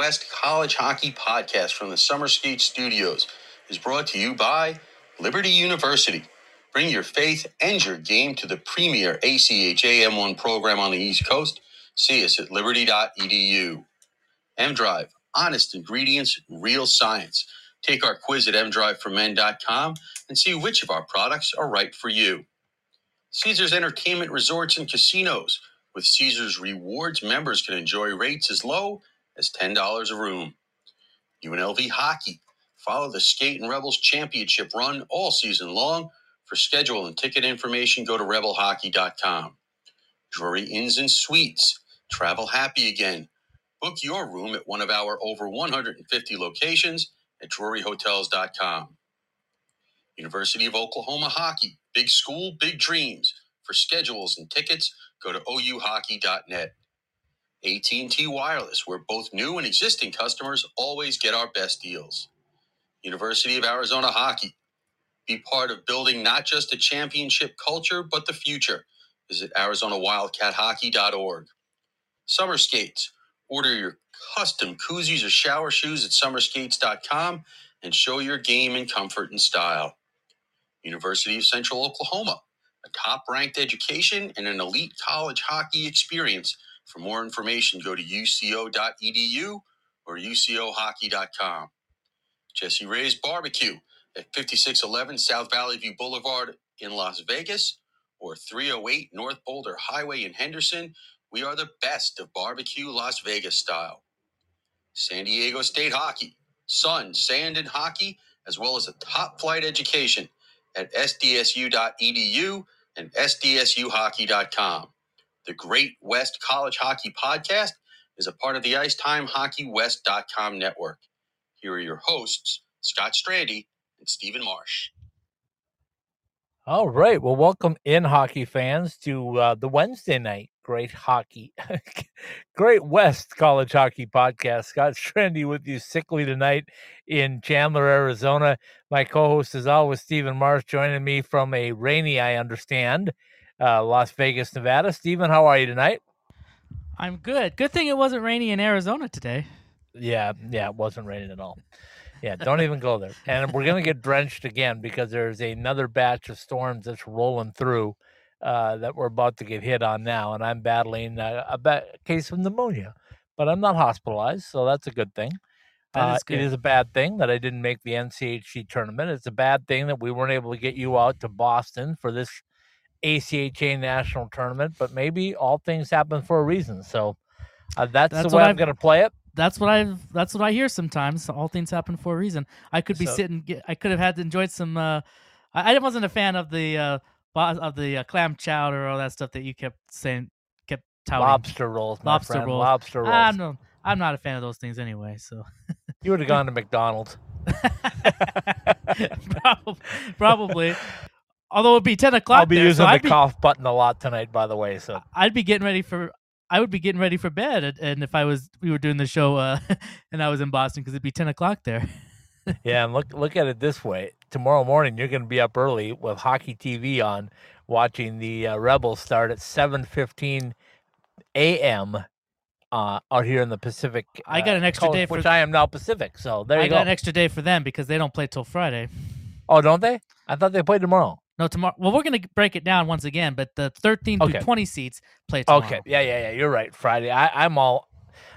West College Hockey Podcast from the Summer Skate Studios is brought to you by Liberty University. Bring your faith and your game to the premier ACHA M1 program on the East Coast. See us at liberty.edu. M Drive, honest ingredients, real science. Take our quiz at mdriveformen.com and see which of our products are right for you. Caesars Entertainment Resorts and Casinos. With Caesars Rewards, members can enjoy rates as low as $10 a room. UNLV Hockey. Follow the Skate and Rebels Championship run all season long. For schedule and ticket information, go to rebelhockey.com. Drury Inns and Suites. Travel happy again. Book your room at one of our over 150 locations at druryhotels.com. University of Oklahoma Hockey. Big school, big dreams. For schedules and tickets, go to ouhockey.net. AT&T Wireless, where both new and existing customers always get our best deals. University of Arizona Hockey. Be part of building not just a championship culture, but the future. Visit ArizonaWildcatHockey.org. Summer Skates. Order your custom koozies or shower shoes at summerskates.com and show your game in comfort and style. University of Central Oklahoma, a top ranked education and an elite college hockey experience. For more information, go to uco.edu or ucohockey.com. Jesse Ray's Barbecue at 5611 South Valley View Boulevard in Las Vegas or 308 North Boulder Highway in Henderson. We are the best of barbecue Las Vegas style. San Diego State Hockey, sun, sand, and hockey, as well as a top flight education at sdsu.edu and sdsuhockey.com. The Great West College Hockey Podcast is a part of the IcetimeHockeyWest.com network. Here are your hosts, Scott Strandy and Steven Marsh. All right. Well, welcome in hockey fans to uh, the Wednesday night great hockey, great West College Hockey Podcast. Scott Strandy with you sickly tonight in Chandler, Arizona. My co-host is always Steven Marsh, joining me from a rainy, I understand, uh, Las Vegas, Nevada. Steven, how are you tonight? I'm good. Good thing it wasn't rainy in Arizona today. Yeah, yeah, it wasn't raining at all. Yeah, don't even go there. And we're gonna get drenched again because there's another batch of storms that's rolling through uh, that we're about to get hit on now, and I'm battling a, a ba- case of pneumonia, but I'm not hospitalized, so that's a good thing. Uh, is good. it is a bad thing that I didn't make the NCHC tournament. It's a bad thing that we weren't able to get you out to Boston for this ACHA national tournament, but maybe all things happen for a reason. So uh, that's, That's the what way I'm going to play it. That's what I that's what I hear sometimes. All things happen for a reason. I could be So- sitting. I could have had to enjoyed some. Uh, I, I wasn't a fan of the uh, of the uh, clam chowder or all that stuff that you kept saying, kept touting. Lobster rolls, Lobster friend. rolls. Lobster rolls. I'm no, I'm not a fan of those things anyway. So you would have gone to McDonald's. probably, probably. Although it'd be ten o'clock. I'll be there, using so the be, cough button a lot tonight, by the way. So I'd be getting ready for. I would be getting ready for bed, and- if I was, we were doing the show, uh, and I was in Boston because it'd be ten o'clock there. Yeah, and look look at it this way. Tomorrow morning, you're going to be up early with hockey TV on, watching the uh, Rebels start at 7:15 a.m. Uh, out here in the Pacific. I got uh, an extra coast, day for- which I am now Pacific. So there you go. I got an extra day for them because they don't play till Friday. oh, don't they? I thought they played tomorrow. No, tomorrow. Well, we're gonna break it down once again, but the 13 Okay. through 20 seats play tomorrow. Okay, yeah, yeah, yeah. You're right. Friday. I, I'm all.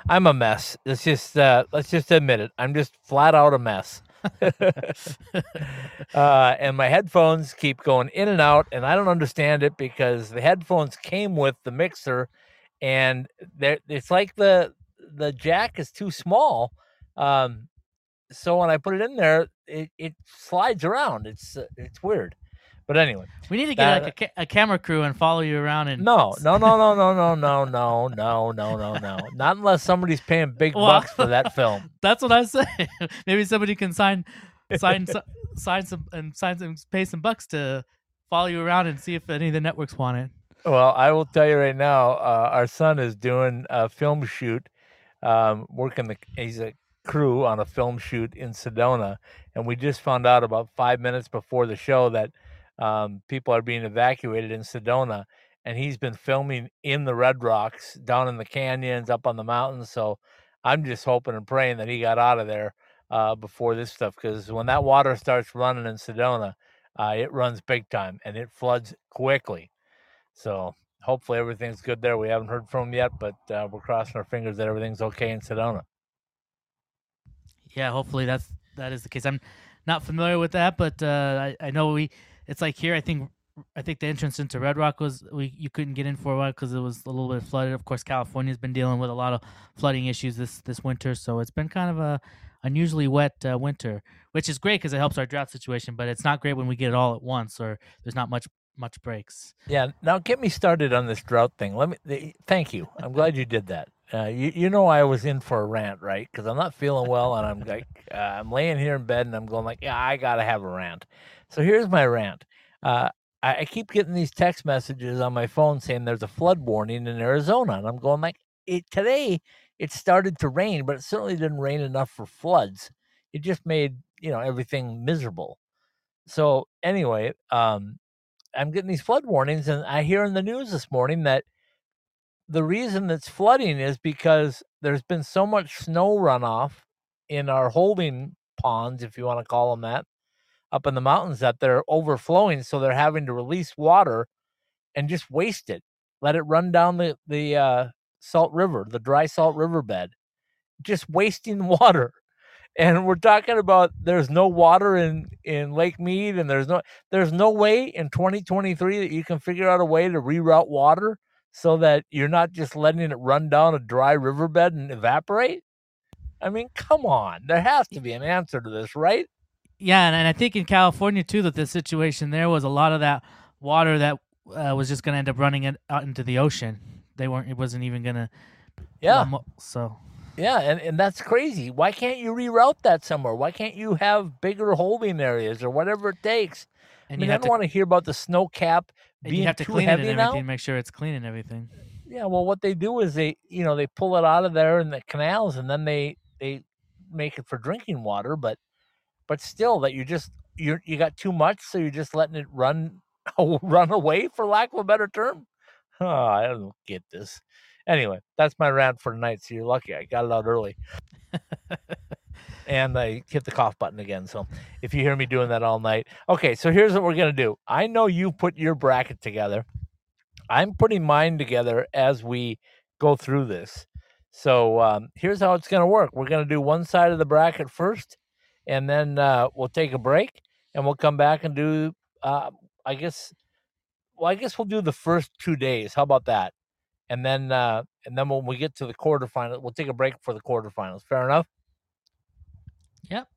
I'm a mess. Let's just uh, let's just admit it. I'm just flat out a mess. uh, and my headphones keep going in and out, and I don't understand it because the headphones came with the mixer, and they're, it's like the the jack is too small. Um, so when I put it in there, it, it slides around. It's uh, it's weird. But anyway, We need to get That- like a, ca- a camera crew and follow you around and no, no, no, no, no, no, no, no, no, no, no, no. Not unless somebody's paying big Well- bucks for that film. That's what I say. Maybe somebody can sign, sign, sign some and sign some, pay some bucks to follow you around and see if any of the networks want it. Well, I will tell you right now, uh, our son is doing a film shoot, um, working the he's a crew on a film shoot in Sedona, and we just found out about five minutes before the show that um, people are being evacuated in Sedona, and he's been filming in the Red Rocks, down in the canyons, up on the mountains. So I'm just hoping and praying that he got out of there uh, before this stuff because when that water starts running in Sedona, uh, it runs big time and it floods quickly. So hopefully everything's good there. We haven't heard from him yet, but uh, we're crossing our fingers that everything's okay in Sedona. Yeah, hopefully that's that is the case. I'm not familiar with that, but uh, I, I know we. It's like here. I think I think the entrance into Red Rock was we you couldn't get in for a while because it was a little bit flooded. Of course, California's been dealing with a lot of flooding issues this this winter, so it's been kind of a unusually wet uh, winter, which is great because it helps our drought situation. But it's not great when we get it all at once or there's not much much breaks. Yeah. Now get me started on this drought thing. Let me. Thank you. I'm glad you did that. Uh, you you know I was in for a rant, right? Because I'm not feeling well, and I'm like uh, I'm laying here in bed, and I'm going like, yeah, I gotta have a rant. So here's my rant. Uh, I, keep getting these text messages on my phone saying there's a flood warning in Arizona, and I'm going like, it today it started to rain, but it certainly didn't rain enough for floods. It just made you know everything miserable. So anyway, um, I'm getting these flood warnings, and I hear in the news this morning that the reason it's flooding is because there's been so much snow runoff in our holding ponds, if you want to call them that, up in the mountains that they're overflowing. So they're having to release water and just waste it, let it run down the the uh, salt river, the dry salt riverbed, just wasting water. And we're talking about there's no water in in Lake Mead, and there's no there's no way in 2023 that you can figure out a way to reroute water so that you're not just letting it run down a dry riverbed and evaporate. I mean, come on, there has to be an answer to this, right? Yeah, and, and I think in California too that the situation there was a lot of that water that uh, was just going to end up running it out into the ocean. They weren't. It wasn't even going to. Yeah. So. Yeah, and, and that's crazy. Why can't you reroute that somewhere? Why can't you have bigger holding areas or whatever it takes? And I mean, you I don't to, want to hear about the snow cap and being you have to too clean it and now. everything, make sure it's clean and everything. Yeah, well, what they do is they, you know, they pull it out of there in the canals, and then they they make it for drinking water. But but still, that you just you you got too much, so you're just letting it run run away, for lack of a better term. Oh, I don't get this. Anyway, that's my rant for tonight. So you're lucky I got it out early, and I hit the cough button again. So if you hear me doing that all night, okay. So here's what we're gonna do. I know you put your bracket together. I'm putting mine together as we go through this. So um, here's how it's to work. We're to do one side of the bracket first, and then uh, we'll take a break, and we'll come back and do. Uh, I guess. Well, I guess we'll do the first two days. How about that? And then, uh, and then when we get to the quarterfinal, we'll take a break for the quarterfinals. Fair enough. Yep.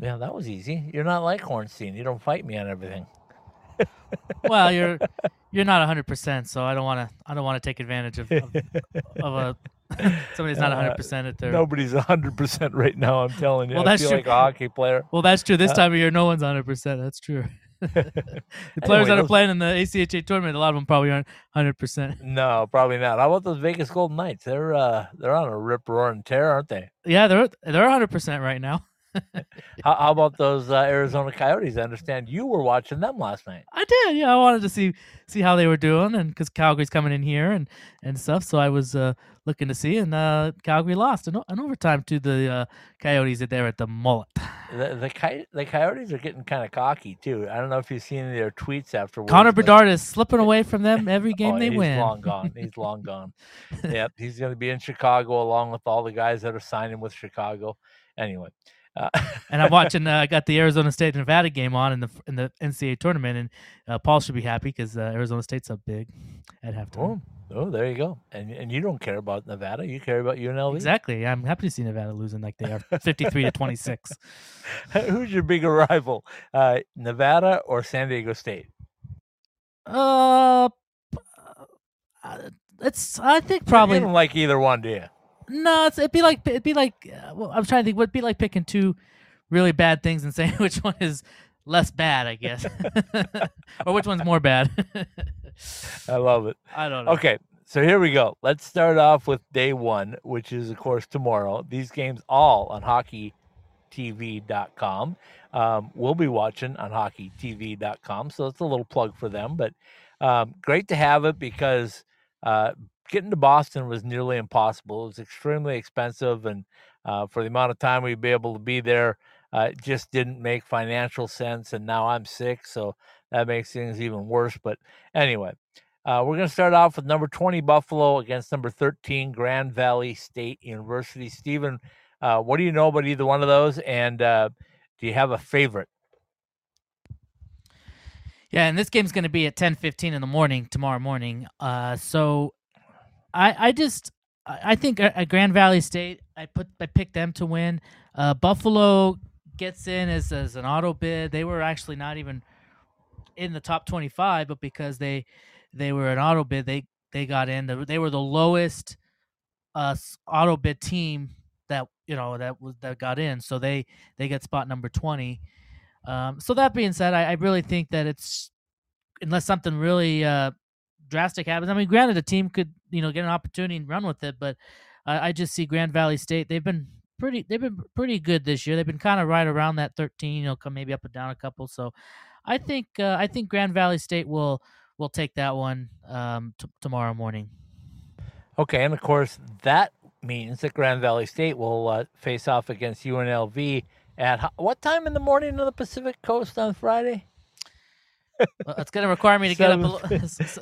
Yeah, that was easy. You're not like Hornstein. You don't fight me on everything. Well, you're you're not hundred percent, so I don't want to I don't want to take advantage of of, of a somebody's not Uh, hundred percent at their. Nobody's hundred percent right now. I'm telling you. Well, I that's feel true. like a hockey player. Well, that's true. This Uh, time of year, no one's hundred percent. That's true. the players Anyway, that are playing in the ACHA tournament, a lot of them probably aren't hundred percent. No, probably not. How about those Vegas Golden Knights? They're uh they're on a rip roaring tear, aren't they? Yeah, they're they're hundred percent right now. How, how about those uh, Arizona Coyotes? I understand you were watching them last night. I did. Yeah, I wanted to see see how they were doing, and because Calgary's coming in here and and stuff, so I was uh, looking to see, and uh, Calgary lost o- in overtime to the uh, Coyotes that they're at the Mullett. The the, Coy- the Coyotes are getting kind of cocky too. I don't know if you've seen their tweets afterwards. Connor Bedard is slipping away from them every game oh, they he's win. He's long gone. He's long gone. yep, he's going to be in Chicago along with all the guys that are signing with Chicago. Anyway, uh, and I'm watching. Uh, I got the Arizona State Nevada game on in the in the NCAA tournament, and uh, Paul should be happy because uh, Arizona State's up big at halftime. Oh, oh, there you go. And and you don't care about Nevada. You care about UNLV. Exactly. I'm happy to see Nevada losing like they are, 53 to 26. Who's your bigger rival, uh, Nevada or San Diego State? Uh, it's. I think probably You don't like either one, do you? No. It's, it'd be like it'd be like. Uh, well, I'm trying to think. Would be like picking two really bad things and saying which one is less bad, I guess, or which one's more bad. I love it. I don't know. Okay, so here we go. Let's start off with day one, which is, of course, tomorrow. These games all on hockeytv.com. Um, we'll be watching on hockeytv.com, so it's a little plug for them. But um, great to have it because uh, getting to Boston was nearly impossible. It was extremely expensive, and uh, for the amount of time we'd be able to be there, uh, it just didn't make financial sense. And now I'm sick, so that makes things even worse. But anyway, uh, we're going to start off with number 20 Buffalo against number 13 Grand Valley State University. Steven, uh, what do you know about either one of those? And uh, do you have a favorite? Yeah, and this game's going to be at 10:15 in the morning tomorrow morning. Uh, so I I just I think at Grand Valley State I put I picked them to win. Uh, Buffalo gets in as as an auto bid. They were actually not even in the top 25, but because they they were an auto bid, they they got in. They were the lowest uh, auto bid team that you know that was that got in, so they they get spot number 20. Um, so that being said, I, I, really think that it's unless something really uh, drastic happens. I mean, granted, a team could you know get an opportunity and run with it, but I, I just see Grand Valley State. They've been pretty they've been pretty good this year. They've been kind of right around that 13. You know, come maybe up and down a couple. So I think uh, I think Grand Valley State will will take that one um, t- tomorrow morning. Okay, and of course that means that Grand Valley State will uh, face off against UNLV at what time in the morning on the Pacific Coast on Friday? Well, it's going to require me to get up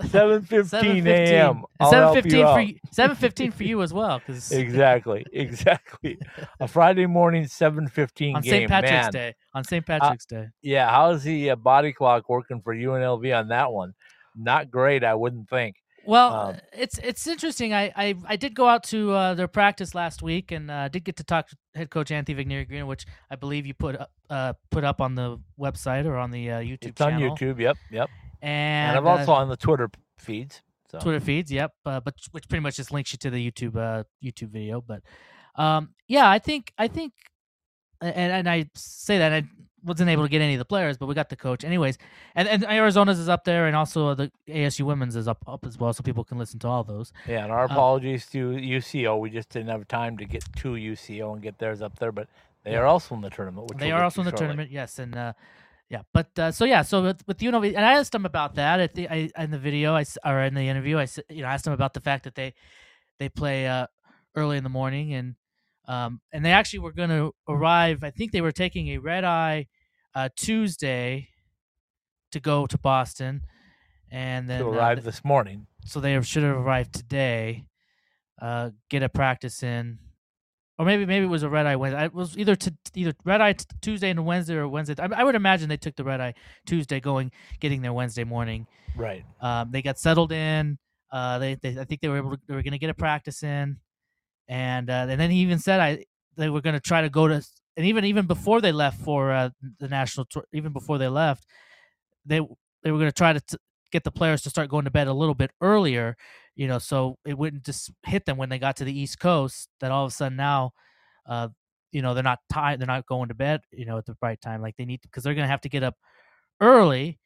seven fifteen a.m. Seven fifteen for you, seven fifteen for you as well, because exactly, exactly. A Friday morning seven fifteen on St. Patrick's Man. Day. On St. Patrick's uh, Day. Yeah, how's the uh, body clock working for UNLV on that one? Not great, I wouldn't think. Well, um, it's it's interesting. I, I, I did go out to uh, their practice last week and uh, did get to talk to head coach Anthony Vigneri Green, which I believe you put up, uh, put up on the website or on the uh, YouTube. It's channel. on YouTube. Yep, yep. And, and I'm also on the Twitter feeds. So. Twitter feeds, yep. Uh, but which pretty much just links you to the YouTube uh, YouTube video. But um, yeah, I think I think, and and I say that I wasn't able to get any of the players, but we got the coach anyways. And and Arizona's is up there, and also the ASU women's is up up as well, so people can listen to all those. Yeah, and our uh, apologies uh, to UCO. We just didn't have time to get to UCO and get theirs up there, but they yeah. are also in the tournament. they we'll are also in the shortly. tournament, yes, and. uh yeah, but uh, so yeah, so with, with UNLV, and I asked them about that at the I, in the video, I or in the interview, I you know asked them about the fact that they they play uh, early in the morning, and um, and they actually were going to arrive. I think they were taking a red eye uh, Tuesday to go to Boston, and then to arrive uh, this morning. So they should have arrived today. Uh, get a practice in, or maybe maybe it was a red eye Wednesday. It was either to, either red eye t- Tuesday and Wednesday or Wednesday. I, I, would imagine they took the red eye Tuesday, going getting there Wednesday morning. Right. Um, they got settled in. Uh, they, they I think they were able to, they were going to get a practice in, and uh, and then he even said I they were going to try to go to and even even before they left for uh, the national tour, even before they left, they they were going to try to t- get the players to start going to bed a little bit earlier, you know, so it wouldn't just hit them when they got to the East Coast. That all of a sudden now, uh, you know, they're not tired, they're not going to bed, you know, at the right time like they need because they're going to have to get up early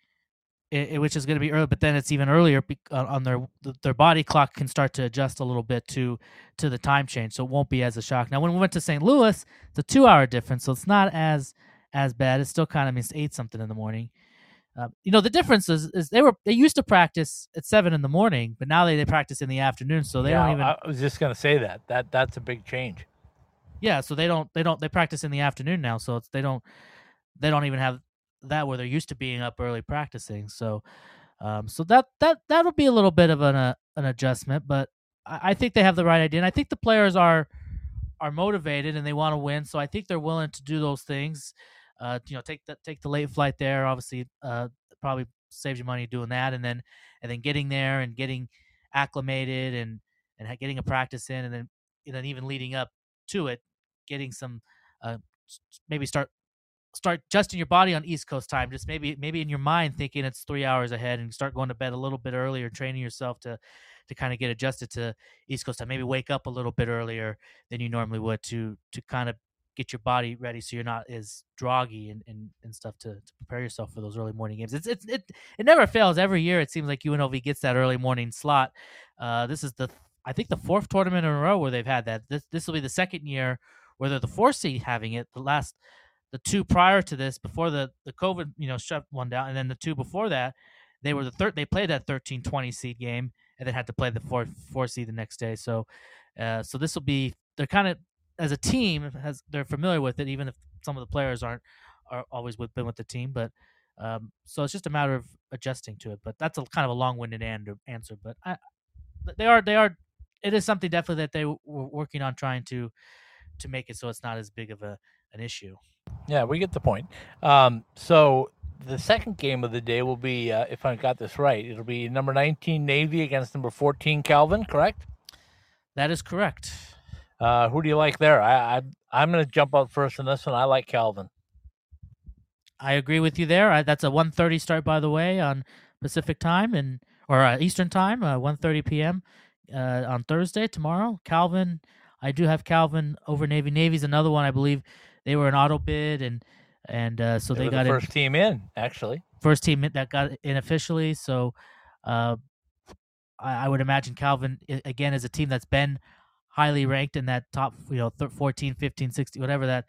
it, which is going to be early, but then it's even earlier uh, on their their body clock can start to adjust a little bit to to the time change, so it won't be as a shock. Now, when we went to St. Louis, it's a two hour difference, so it's not as as bad. It still kind of means eight something in the morning. Uh, you know, the difference is, is they were they used to practice at seven in the morning, but now they, they practice in the afternoon, so they yeah, don't even. I was just going to say that that that's a big change. Yeah, so they don't they don't they practice in the afternoon now, so it's they don't they don't even have that where they're used to being up early practicing. So, um, so that that that'll be a little bit of an uh, an adjustment, but I, I, think they have the right idea, and I think the players are are motivated and they want to win. So I think they're willing to do those things. Uh, you know, take the take the late flight there. Obviously, uh, probably saves you money doing that, and then and then getting there and getting acclimated and and getting a practice in, and then and then even leading up to it, getting some uh, maybe start start adjusting your body on East Coast time. Just maybe maybe in your mind thinking it's three hours ahead, and start going to bed a little bit earlier, training yourself to to kind of get adjusted to East Coast time. Maybe wake up a little bit earlier than you normally would to to kind of get your body ready so you're not as droggy and, and, and stuff to, to prepare yourself for those early morning games. It's, it's it it never fails. Every year it seems like UNLV gets that early morning slot. Uh, this is the I think the fourth tournament in a row where they've had that. This this will be the second year where they're the fourth seed having it. The last the two prior to this, before the the COVID, you know, shut one down, and then the two before that, they were the third. They played that 13-20 seed game, and then had to play the four four seed the next day. So, uh, so this will be they're kind of as a team has they're familiar with it, even if some of the players aren't are always with, been with the team. But um, so it's just a matter of adjusting to it. But that's a kind of a long winded answer. But I, they are they are it is something definitely that they were working on trying to to make it so it's not as big of a an issue. Yeah, we get the point. Um, so the second game of the day will be, uh, if I got this right, it'll be number 19 Navy against number 14 Calvin, correct? That is correct. Uh, who do you like there? I, I I'm going to jump out first in this one. I like Calvin. I agree with you there. I, that's a 1:30 start, by the way, on Pacific time and or uh, Eastern time, uh, 1:30 p.m. Uh, on Thursday tomorrow. Calvin, I do have Calvin over Navy. Navy's another one, I believe. They were an auto bid and and uh, so they, they got the first in, team in actually. First team that got in officially. So uh, I, I, would imagine Calvin again is a team that's been highly ranked in that top, you know, 14, 15, 16, whatever that.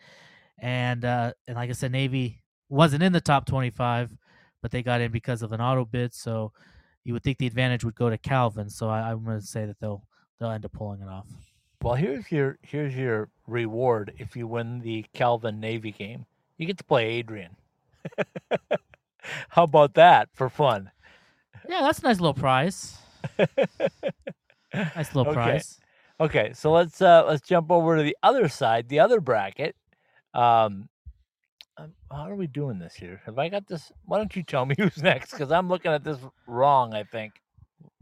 And uh, and like I said, Navy wasn't in the top 25, but they got in because of an auto bid. So you would think the advantage would go to Calvin. So I, I'm going to say that they'll they'll end up pulling it off. Well, here's your here's your reward if you win the Calvin Navy game. You get to play Adrian. How about that for fun? Yeah, that's a nice little prize. nice little okay. prize. Okay, so let's uh let's jump over to the other side, the other bracket. Um, um how are we doing this here? Have I got this? Why don't you tell me who's next? Because I'm looking at this wrong. I think.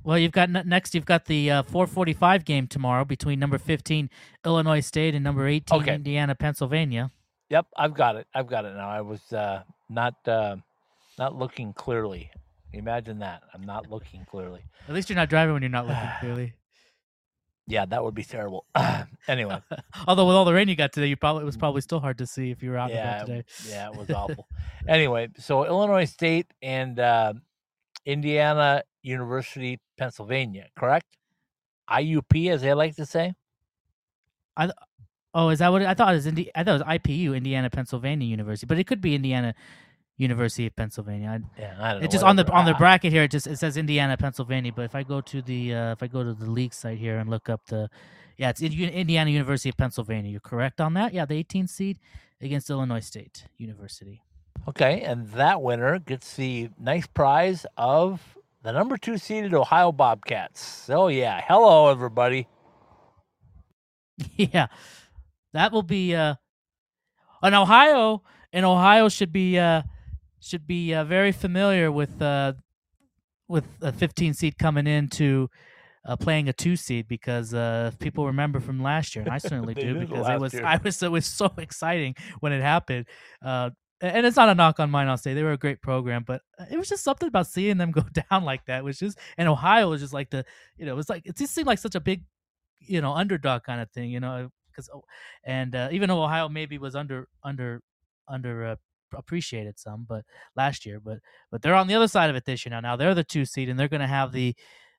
Well, you've got next. You've got the uh, 4:45 game tomorrow between number 15 Illinois State and number 18 okay. Indiana Pennsylvania. Yep, I've got it. I've got it now. I was uh, not uh, not looking clearly. Imagine that. I'm not looking clearly. At least you're not driving when you're not looking clearly. Yeah, that would be terrible. anyway, although with all the rain you got today, you probably it was probably still hard to see if you were out yeah, today. yeah, it was awful. anyway, so Illinois State and uh, Indiana University, Pennsylvania, correct? IUP, as they like to say. I Oh, is that what I thought it was? Indi- I thought it was IPU, Indiana Pennsylvania University, but it could be Indiana University of Pennsylvania. I, yeah, I don't know. It just on the on the bracket here. It just it says Indiana Pennsylvania, but if I go to the uh, if I go to the league site here and look up the, yeah, it's Indiana University of Pennsylvania. You're correct on that. Yeah, the 18th seed against Illinois State University. Okay, and that winner gets the nice prize of the number two seeded Ohio Bobcats. So yeah, hello everybody. yeah that will be uh, an Ohio, and Ohio should be uh, should be uh, very familiar with uh, with a 15 seed coming into uh, playing a two seed because uh, people remember from last year, and I certainly do because it was year. I was it was so exciting when it happened. Uh, and it's not a knock on Minot State; they were a great program, but uh, it was just something about seeing them go down like that. Was just, and Ohio was just like the, you know, it was like it just seemed like such a big, you know, underdog kind of thing. You know, because oh, and uh, even though Ohio maybe was under under under uh, appreciated some, but last year, but but they're on the other side of it this year now. Now they're the two seed, and they're going to have the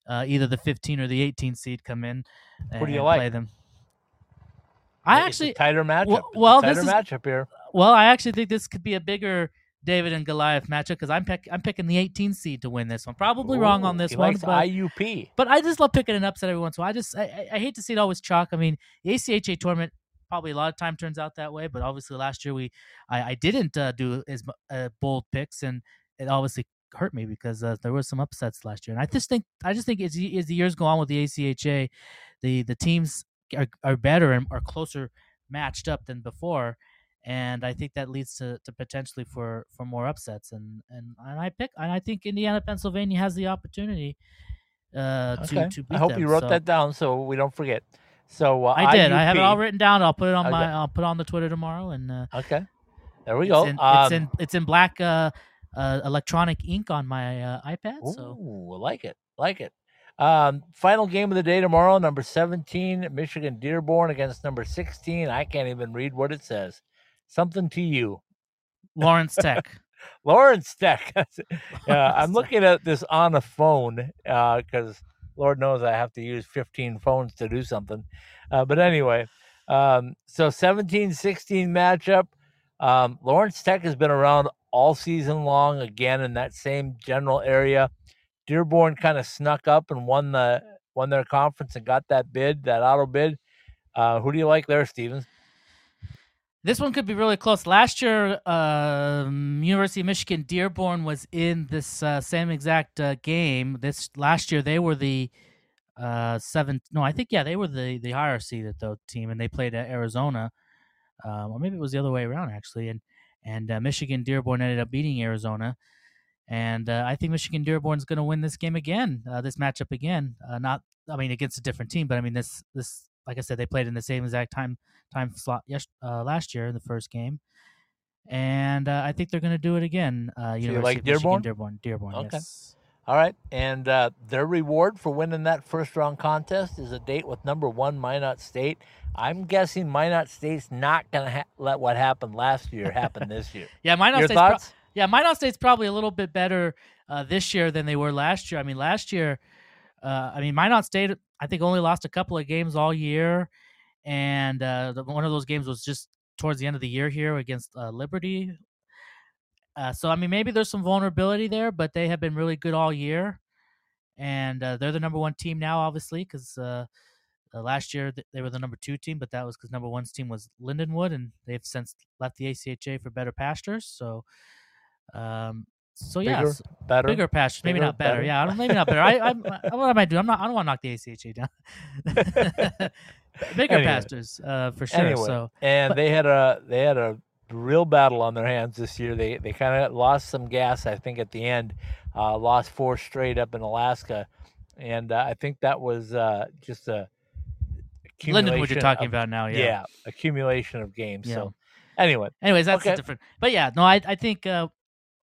uh, either the 15 or the 18 seed come in. And, what do you like? Play them. I actually tighter matchup. Well, well tighter this is, matchup here. Well, I actually think this could be a bigger David and Goliath matchup because I'm pick, I'm picking the 18 seed to win this one. Probably Ooh, wrong on this one, but IUP. But I just love picking an upset every once in a while. I just I, I, hate to see it always chalk. I mean, the ACHA tournament probably a lot of time turns out that way, but obviously last year we I, I didn't uh, do as uh, bold picks, and it obviously hurt me because uh, there were some upsets last year. And I just think I just think as, as the years go on with the ACHA, the the teams are, are better and are closer matched up than before and I think that leads to, to potentially for, for more upsets. And, and and I pick and I think Indiana Pennsylvania has the opportunity uh, okay. to to beat I hope them, you wrote so. that down so we don't forget. So uh, I did. IUP, I have it all written down. I'll put it on okay. my. I'll put it on the Twitter tomorrow. And uh, okay, there we it's go. In, um, it's in it's in black uh, uh, electronic ink on my uh, iPad. Ooh, so like it, like it. Um, final game of the day tomorrow. Number seventeen, Michigan Dearborn against number sixteen. I can't even read what it says something to you. Lawrence Tech. Lawrence Tech. yeah, I'm looking at this on a phone because uh, Lord knows I have to use 15 phones to do something. Uh, but anyway, um, so 17 16 matchup. Um, Lawrence Tech has been around all season long, again, in that same general area. Dearborn kind of snuck up and won the won their conference and got that bid, that auto bid. Uh, who do you like there, Stevens? This one could be really close. Last year, um, University of Michigan Dearborn was in this uh, same exact uh, game. This last year they were the uh, seventh. No, I think yeah, they were the the higher seeded though team, and they played at Arizona, um, or maybe it was the other way around actually. And and uh, Michigan Dearborn ended up beating Arizona, and uh, I think Michigan Dearborn's going to win this game again, uh, this matchup again. Not, I mean, against a different team, but I mean this this like I said, they played in the same exact time time slot yes, uh, last year in the first game, and uh, I think they're going to do it again. Uh, you University like of Michigan, Dearborn? Dearborn, Dearborn. Okay. Yes. All right, and uh, their reward for winning that first round contest is a date with number one Minot State. I'm guessing Minot State's not going to ha- let what happened last year happen this year. Yeah, Minot Your State's pro- yeah, Minot State's probably a little bit better uh, this year than they were last year. I mean, last year, uh, I mean, Minot State, I think only lost a couple of games all year, and uh, the, one of those games was just towards the end of the year here against uh, Liberty. Uh, so I mean, maybe there's some vulnerability there, but they have been really good all year, and uh, they're the number one team now, obviously, because uh, uh, last year they were the number two team, but that was because number one's team was Lindenwood, and they've since left the ACHA for better pastures. So, um, so yeah, Bigger, better. bigger pastures, maybe bigger, not better. better. Yeah, I don't, maybe not better. I, I, I, what am I doing? I'm not. I don't want to knock the ACHA down. bigger Anyway. pastures, uh, for sure. Anyway, So, and but- they had a they had a real battle on their hands this year. They they kind of lost some gas, I think, at the end. Uh, lost four straight up in Alaska, and uh, I think that was uh, just a Lindenwood, you're talking of- about now. Yeah. Yeah. accumulation of games. Yeah. So anyway, Anyways, that's Okay. different. But yeah, no, I I think uh,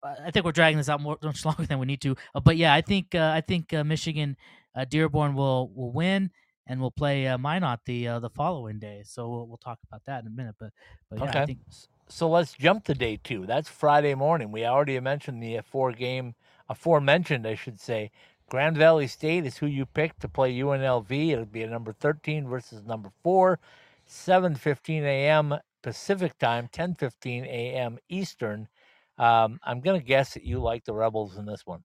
I think we're dragging this out more much longer than we need to. Uh, but yeah, I think uh, I think uh, Michigan uh, Dearborn will will win and we'll play uh, Minot the uh, the following day. So we'll, we'll talk about that in a minute. But but yeah, I Okay. think so let's jump to day two. That's Friday morning. We already mentioned the four game, aforementioned, I should say. Grand Valley State is who you pick to play UNLV. It'll be a number 13 versus number four, 7:15 a.m. Pacific time, 10:15 a.m. Eastern. Um, I'm gonna guess that you like the Rebels in this one.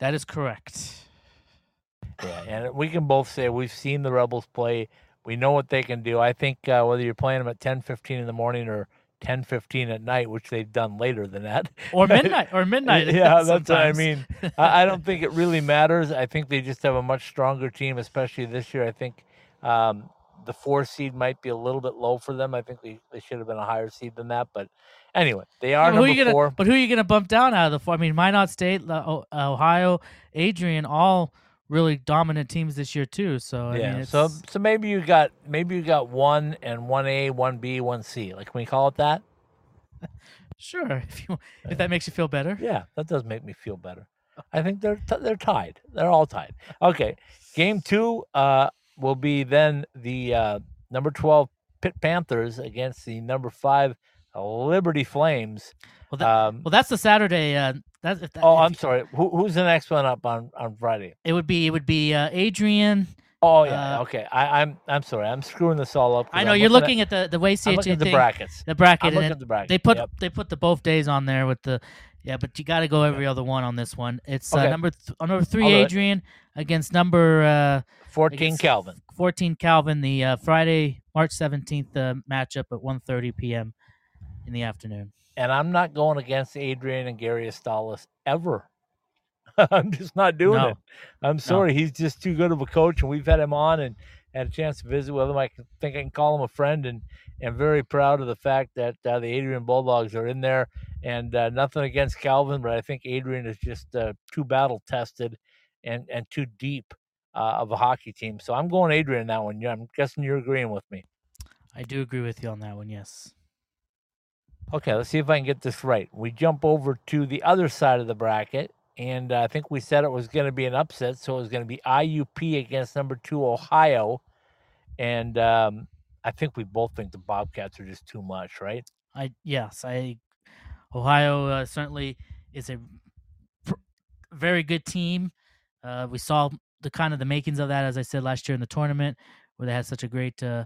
that is correct. Yeah, and we can both say we've seen the Rebels play. We know what they can do. I think uh, whether you're playing them at 10:15 in the morning or 10:15 at night, which they've done later than that, Or midnight or midnight. yeah, that's what I mean. I, I don't think it really matters. I think they just have a much stronger team, especially this year. I think um, the four seed might be a little bit low for them. I think they, they should have been a higher seed than that. But anyway, they are who number gonna, four. But who are you going to bump down out of the four? I mean, Minot State, Ohio, Adrian, all really dominant teams this year too. So I yeah. mean, so so maybe you got maybe you got one and one A, one B, one C. Like can we call it that? sure if you if that makes you feel better. Yeah, that does make me feel better. I think they're t- they're tied. They're all tied. Okay, game two uh, will be then the uh, number twelve Pitt Panthers against the number five Liberty Flames. Well, that, Um, well, that's the Saturday. Uh, that's if that, oh, I'm you- sorry. Who, who's the next one up on on Friday? It would be it would be uh, Adrian. Oh yeah, Uh, okay. I, I'm I'm sorry. I'm screwing this all up. I know I'm you're looking looking at, the the way At, I'm looking at the brackets. the bracket, at the bracket. they put Yep. they put the both days on there with the yeah, but you got to go every other one on this one. It's uh, Okay. number th- uh, number three I'll do it. Adrian against number uh, 14 against Calvin. 14 Calvin. The uh, Friday March 17th uh, matchup at 1:30 p.m. in the afternoon. and I'm not going against Adrian and Gary Estalis ever. I'm just not doing No. it. I'm sorry. He's just too good of a coach, and we've had him on and had a chance to visit with him. I think I can call him a friend, and am very proud of the fact that uh, the Adrian Bulldogs are in there. And uh, nothing against Calvin, but I think Adrian is just uh, too battle tested and and too deep uh, of a hockey team. So I'm going Adrian that one. I'm guessing you're agreeing with me. I do agree with you on that one. Yes. Okay, let's see if I can get this right. We jump over to the other side of the bracket, and uh, I think we said it was going to be an upset, so it was going to be IUP against number two Ohio, and um, I think we both think the Bobcats are just too much, right? I yes, I Ohio uh, certainly is a pr- very good team. Uh, we saw the kind of the makings of that, as I said last year in the tournament, where they had such a great uh,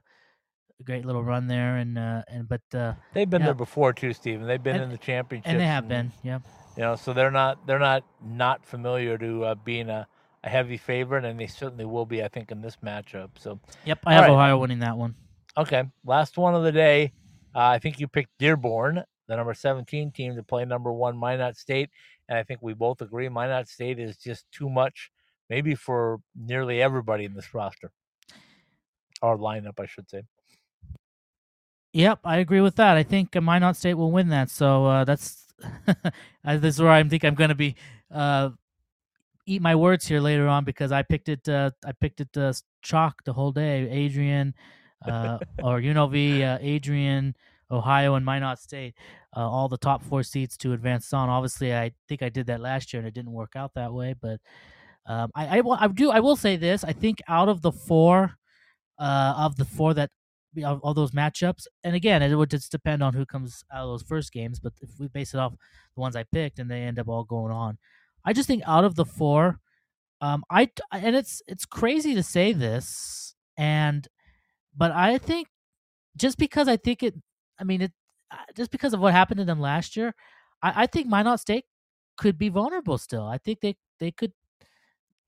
great little run there, and uh, and but uh, They've been Yeah. there before too, Steven. They've been And- in the championship, and they have been, yeah. You know, so they're not they're not not familiar to uh, being a, a heavy favorite, and they certainly will be, I think, in this matchup. So Yep, I have right. Ohio winning that one. Okay, last one of the day. Uh, I think you picked Dearborn, the number 17 team, to play number one Minot State. And I think we both agree Minot State is just too much, maybe for nearly everybody in this roster. Or lineup, I should say. Yep, I agree with that. I think Minot State will win that. So uh, that's this is where I think I'm going to be uh, eat my words here later on because I picked it. Uh, I picked it uh, chalk the whole day. Adrian uh, or UNLV, uh, Adrian, Ohio, and Minot State. Uh, all the top four seats to advance on. Obviously, I think I did that last year and it didn't work out that way. But um, I, I, I do. I will say this. I think out of the four, uh, of the four that of all those matchups. And again, it would just depend on who comes out of those first games. But if we base it off the ones I picked, and they end up all going on, I just think out of the four, um, I and it's it's crazy to say this, and but I think just because I think it, I mean it, just because of what happened to them last year, I, I think Minot State could be vulnerable still. I think they they could.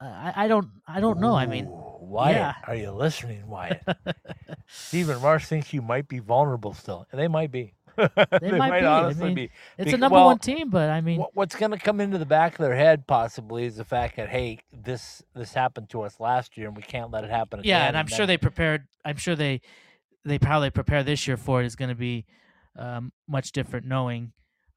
Uh, I, I don't I don't know. I mean, Wyatt, yeah. are you listening, Wyatt? Steven Marsh thinks you might be vulnerable still, and they might be. they, might be. I honestly mean, be. it's a number well, one team, but I mean, what's going to come into the back of their head possibly is the fact that hey, this this happened to us last year, and we can't let it happen again. yeah, and I'm then- sure they prepared. I'm sure they they probably prepare this year for it is going to be um, much different, knowing,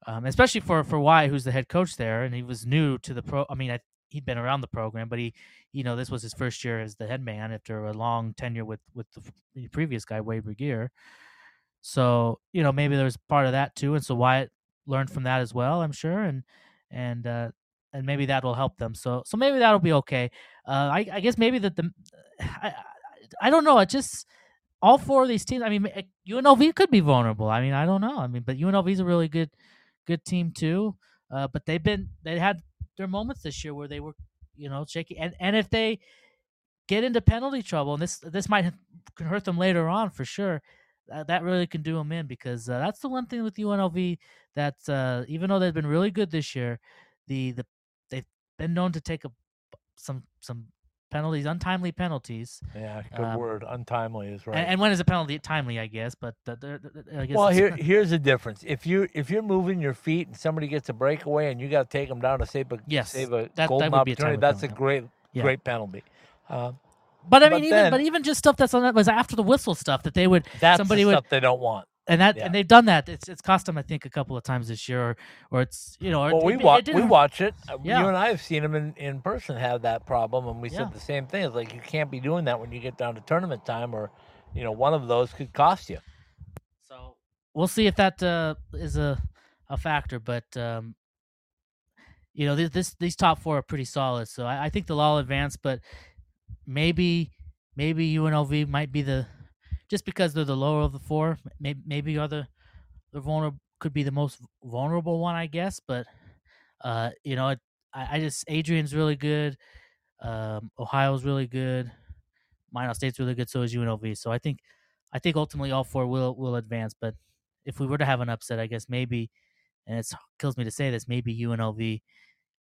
um, especially for for Wyatt, who's the head coach there, and he was new to the pro. I mean, I, he'd been around the program, but he, you know, this was his first year as the head man after a long tenure with with the, previous guy, Wade Regier. So you know, maybe there was part of that too, and so Wyatt learned from that as well. I'm sure, and and uh, and maybe that will help them. So so maybe that'll be okay. Uh, I I guess maybe that the I, I I don't know. It just all four of these teams. I mean, eh, UNLV could be vulnerable. I mean, I don't know. I mean, but UNLV is a really good good team too. Uh, but they've been they had their moments this year where they were you know shaky, and and if they get into penalty trouble, and this this might can hurt them later on for sure. Uh, that really can do them in because uh, that's the one thing with UNLV that uh, even though they've been really good this year, the the they've been known to take a some some penalties, untimely penalties. Yeah, good um, word. Untimely is right. And, and when is a penalty timely? I guess, but I guess well, here here's the difference. If you if you're moving your feet and somebody gets a breakaway and you got to take them down to save a Yes, save a that golden a opportunity, timely that's a great Yeah. great penalty. Um, but I but mean, even then- but even just stuff that's on that was after the whistle stuff that they would that's somebody the would they don't want. And that Yeah. and they've done that. It's it's cost them I think a couple of times this year, or, or it's you know, or Well, it- we watch we watch it. Uh, Yeah. You and I have seen them in, in person have that problem, and we Yeah. said the same thing. It's like you can't be doing that when you get down to tournament time, or you know, one of those could cost you. So we'll see if that uh, is a a factor, but um, you know, this, this these top four are pretty solid. So I, I think they'll all advance, but maybe maybe UNLV might be the just because they're the lower of the four. Maybe maybe other the vulnerable could be the most vulnerable one, I guess. But uh, you know, it, I, I just Adrian's really good. Um, Ohio's really good. Minot State's really good. So is UNLV. So I think I think ultimately all four will will advance. But if we were to have an upset, I guess maybe, and it kills me to say this, maybe UNLV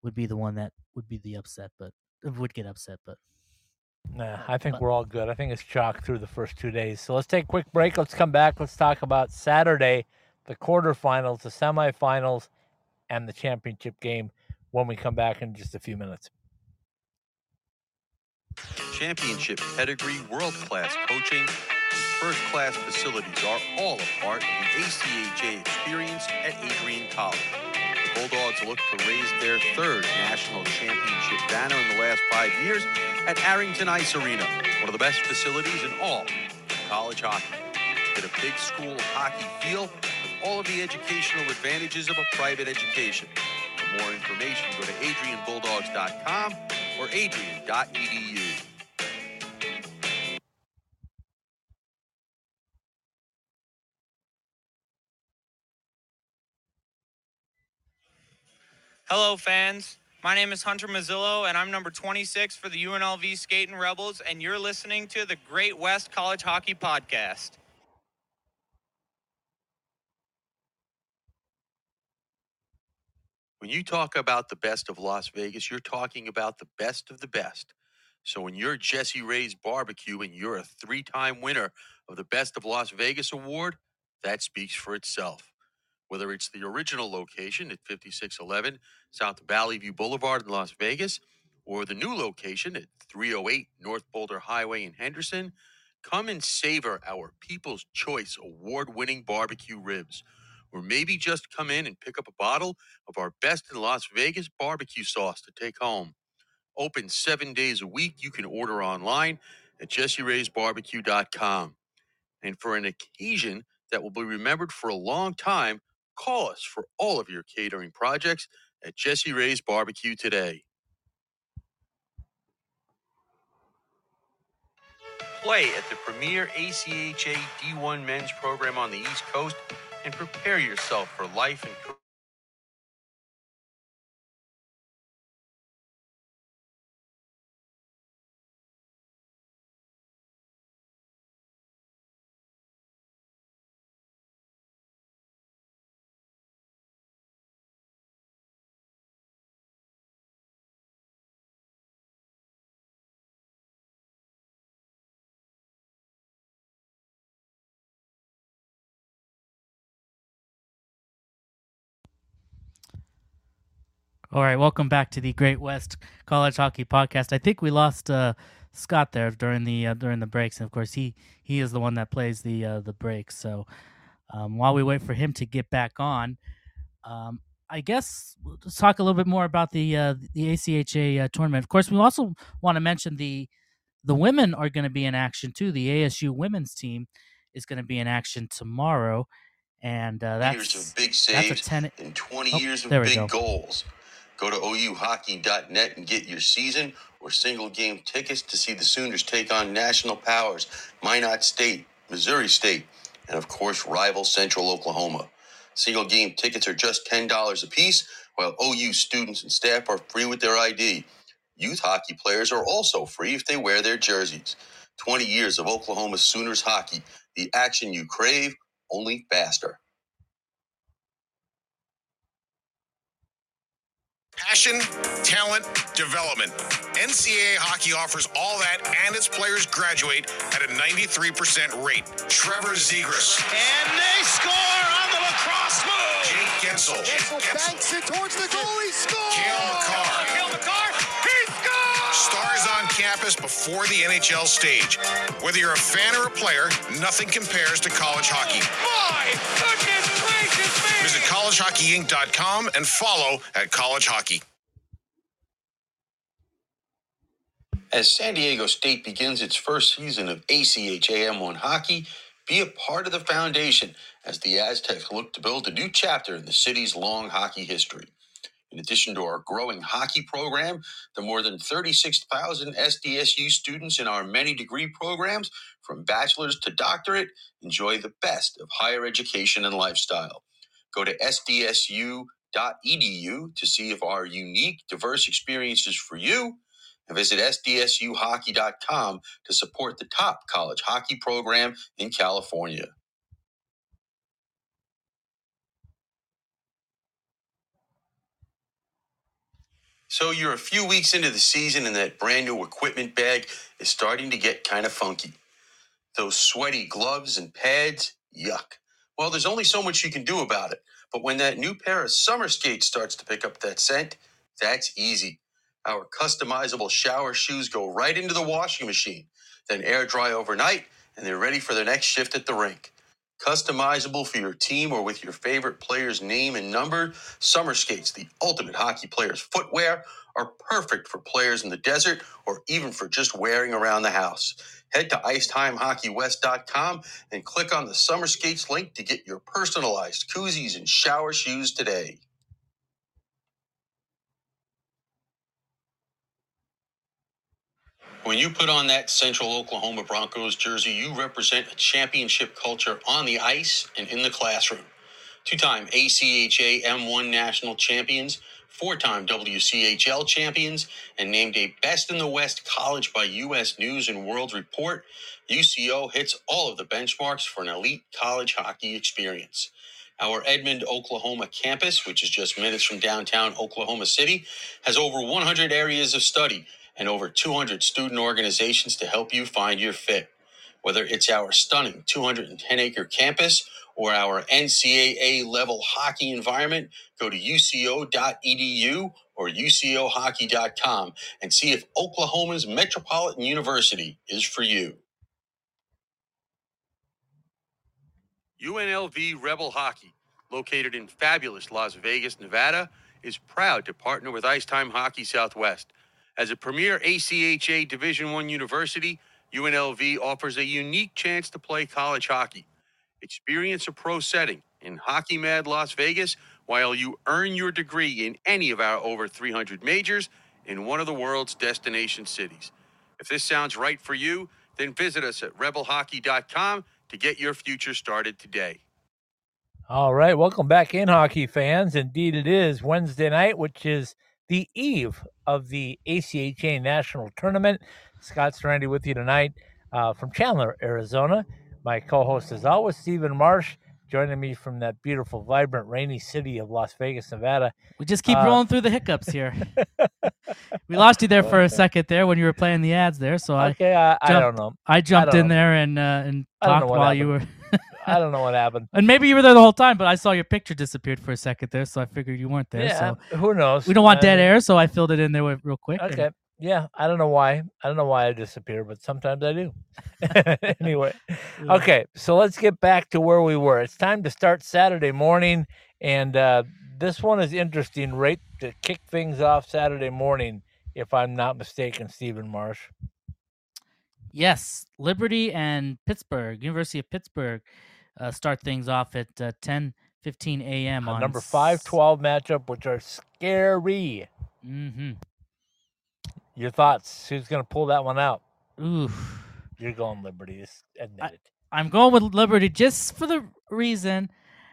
would be the one that would be the upset, but would get upset. But Nah, I think But- we're all good. I think it's chalk through the first two days. So let's take a quick break. Let's come back. Let's talk about Saturday, the quarterfinals, the semifinals, and the championship game when we come back in just a few minutes. Championship pedigree, world class coaching, first class facilities are all a part of the ACHA experience at Adrian College. Bulldogs look to raise their third national championship banner in the last five years at Arrington Ice Arena, one of the best facilities in all college hockey. Get a big school hockey feel with all of the educational advantages of a private education. For more information, go to adrianbulldogs.com or adrian.edu. Hello, fans. My name is Hunter Mazzillo, and I'm number 26 for the UNLV Skating Rebels, and you're listening to the Great West College Hockey Podcast. When you talk about the best of Las Vegas, you're talking about the best of the best. So when you're Jesse Ray's Barbecue and you're a three time winner of the Best of Las Vegas award, that speaks for itself. Whether it's the original location at 5611 South Valley View Boulevard in Las Vegas or the new location at 308 North Boulder Highway in Henderson, come and savor our People's Choice award winning barbecue ribs. Or maybe just come in and pick up a bottle of our best in Las Vegas barbecue sauce to take home. Open seven days a week. You can order online at jesseraysbarbecue.com. And for an occasion that will be remembered for a long time, call us for all of your catering projects at Jesse Ray's Barbecue today. Play at the premier ACHA D1 men's program on the East Coast and prepare yourself for life and career. All right, welcome back to the Great West College Hockey Podcast. I think we lost uh, Scott there during the uh, during the breaks, and of course he he is the one that plays the uh, the breaks. So um, while we wait for him to get back on, um, I guess let's talk a little bit more about the uh, the ACHA uh, tournament. Of course, we also want to mention the the women are going to be in action too. The ASU women's team is going to be in action tomorrow, and uh, that's years of big that's a 10 and 20 Oh, years of big go. goals. Go to ouhockey.net and get your season or single game tickets to see the Sooners take on national powers, Minot State, Missouri State, and of course, rival Central Oklahoma. Single game tickets are just $10 a piece, while OU students and staff are free with their ID. Youth hockey players are also free if they wear their jerseys. 20 years of Oklahoma Sooners hockey, the action you crave, only faster. Passion, talent, development. NCAA hockey offers all that, and its players graduate at a 93% rate. Trevor Zegras, And they score on the lacrosse move. Jake Guentzel, banks it towards the goal. Score. Cale Makar. Cale Makar. He scores. Stars on campus before the NHL stage. Whether you're a fan or a player, nothing compares to college hockey. My goodness gracious me. Visit collegehockeyinc.com and follow at College Hockey. As San Diego State begins its first season of ACHA M1 hockey, be a part of the foundation as the Aztecs look to build a new chapter in the city's long hockey history. In addition to our growing hockey program, the more than 36,000 SDSU students in our many degree programs, from bachelor's to doctorate, enjoy the best of higher education and lifestyle. Go to sdsu.edu to see if our unique, diverse experiences for you and visit sdsuhockey.com to support the top college hockey program in California. So you're a few weeks into the season and that brand new equipment bag is starting to get kind of funky. Those sweaty gloves and pads, yuck. Well, there's only so much you can do about it. But when that new pair of summer skates starts to pick up that scent, that's easy. Our customizable shower shoes go right into the washing machine, then air dry overnight, and they're ready for their next shift at the rink. Customizable for your team or with your favorite player's name and number, summer skates, the ultimate hockey player's footwear, are perfect for players in the desert or even for just wearing around the house. Head to IcetimeHockeyWest.com and click on the summer skates link to get your personalized koozies and shower shoes today. When you put on that Central Oklahoma Broncos jersey, you represent a championship culture on the ice and in the classroom. Two time ACHA M1 national champions, four time WCHL champions, and named a Best in the West college by U.S. News and World Report, UCO hits all of the benchmarks for an elite college hockey experience. Our Edmond, Oklahoma campus, which is just minutes from downtown Oklahoma City, has over 100 areas of study and over 200 student organizations to help you find your fit. Whether it's our stunning 210 acre campus or our NCAA level hockey environment, go to uco.edu or ucohockey.com and see if Oklahoma's Metropolitan University is for you. UNLV Rebel Hockey, located in fabulous Las Vegas, Nevada, is proud to partner with Icetime Hockey Southwest. As a premier ACHA Division I university, UNLV offers a unique chance to play college hockey. Experience a pro setting in Hockey Mad Las Vegas while you earn your degree in any of our over 300 majors in one of the world's destination cities. If this sounds right for you, then visit us at rebelhockey.com to get your future started today. All right, welcome back in, hockey fans. Indeed, it is Wednesday night, which is the eve of the ACHA National Tournament. Scott Strandy with you tonight uh, from Chandler, Arizona. My co host, as always, Steven Marsh, joining me from that beautiful, vibrant, rainy city of Las Vegas, Nevada. We just keep Uh, rolling through the hiccups here. we lost you there for a second there when you were playing the ads there, so I Okay, I, I jump- don't know. I jumped don't in know. there and uh, and I talked while you were. I don't know what happened. And maybe you were there the whole time, but I saw your picture disappeared for a second there, so I figured you weren't there. yeah, So who knows? we don't want dead air, so I filled it in there real quick. and- Okay. Yeah, I don't know why. I don't know why I disappear, but sometimes I do. anyway, okay, so let's get back to where we were. It's time to start Saturday morning, and uh, this one is interesting, right? To kick things off Saturday morning, if I'm not mistaken, Steven Marsh. Yes, Liberty and Pittsburgh, University of Pittsburgh, uh, start things off at uh, 10 15 a.m. On number 5 12 matchup, which are scary. Mm-hmm. Your thoughts? Who's going to pull that one out? Ooh. You're going Liberty, just admit it. I'm going with Liberty just for the reason.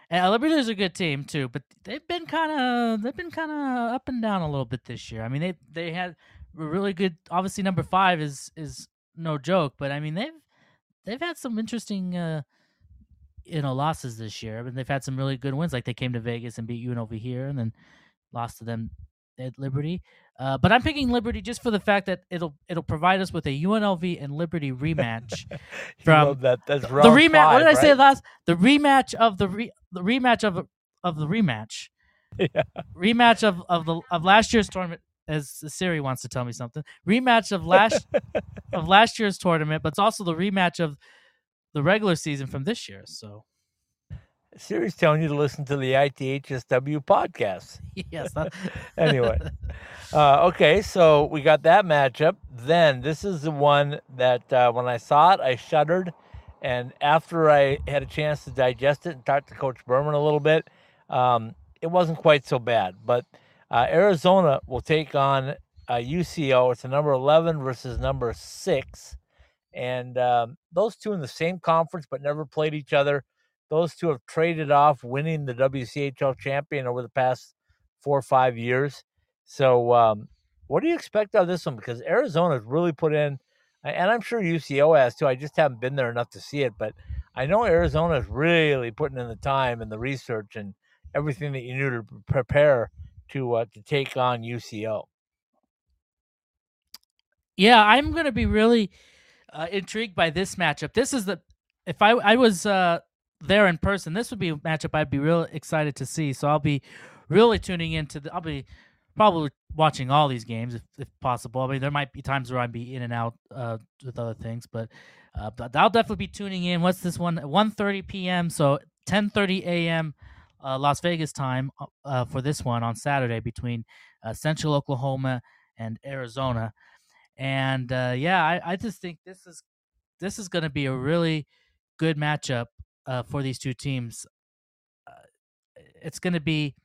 And Liberty is a good team too, but they've been kind of they've been kind of up and down a little bit this year. I mean, they they had a really good. Obviously, number five is is no joke, but I mean they've they've had some interesting uh, you know losses this year. I mean, they've had some really good wins, like they came to Vegas and beat UNLV here, and then lost to them at Liberty. Uh, but I'm picking Liberty just for the fact that it'll it'll provide us with a UNLV and Liberty rematch. From love that. That's the rematch. what five, did I say last? The rematch of the re, the rematch of of the rematch. Yeah. Rematch of of the of last year's tournament. As Siri wants to tell me something. Rematch of last of last year's tournament, but it's also the rematch of the regular season from this year. So Siri's telling you to listen to the ITHSW podcast. yes, Anyway, uh, okay, so we got that matchup. Then this is the one that uh, when I saw it, I shuddered. And after I had a chance to digest it and talk to Coach Berman a little bit, um, it wasn't quite so bad. But uh, Arizona will take on uh, UCO. It's a number 11 versus number six. And um, those two in the same conference but never played each other. Those two have traded off winning the WCHL champion over the past four or five years. So, um, what do you expect out of this one? Because Arizona's really put in, and I'm sure UCO has too. I just haven't been there enough to see it, but I know Arizona's really putting in the time and the research and everything that you need to prepare to uh, to take on UCO. yeah, I'm gonna be really uh, intrigued by this matchup. This is the if I I was uh, there in person, this would be a matchup I'd be real excited to see. So I'll be really tuning into the. I'll be probably watching all these games if, if possible. I mean, there might be times where I'd be in and out uh, with other things, but uh, I'll definitely be tuning in. What's this one? 1:30 p.m. So 10:30 a.m. Uh, Las Vegas time uh, uh, for this one on Saturday between uh, Central Oklahoma and Arizona. And uh, yeah, I, I just think this is this is going to be a really good matchup uh, for these two teams. Uh, it's going to be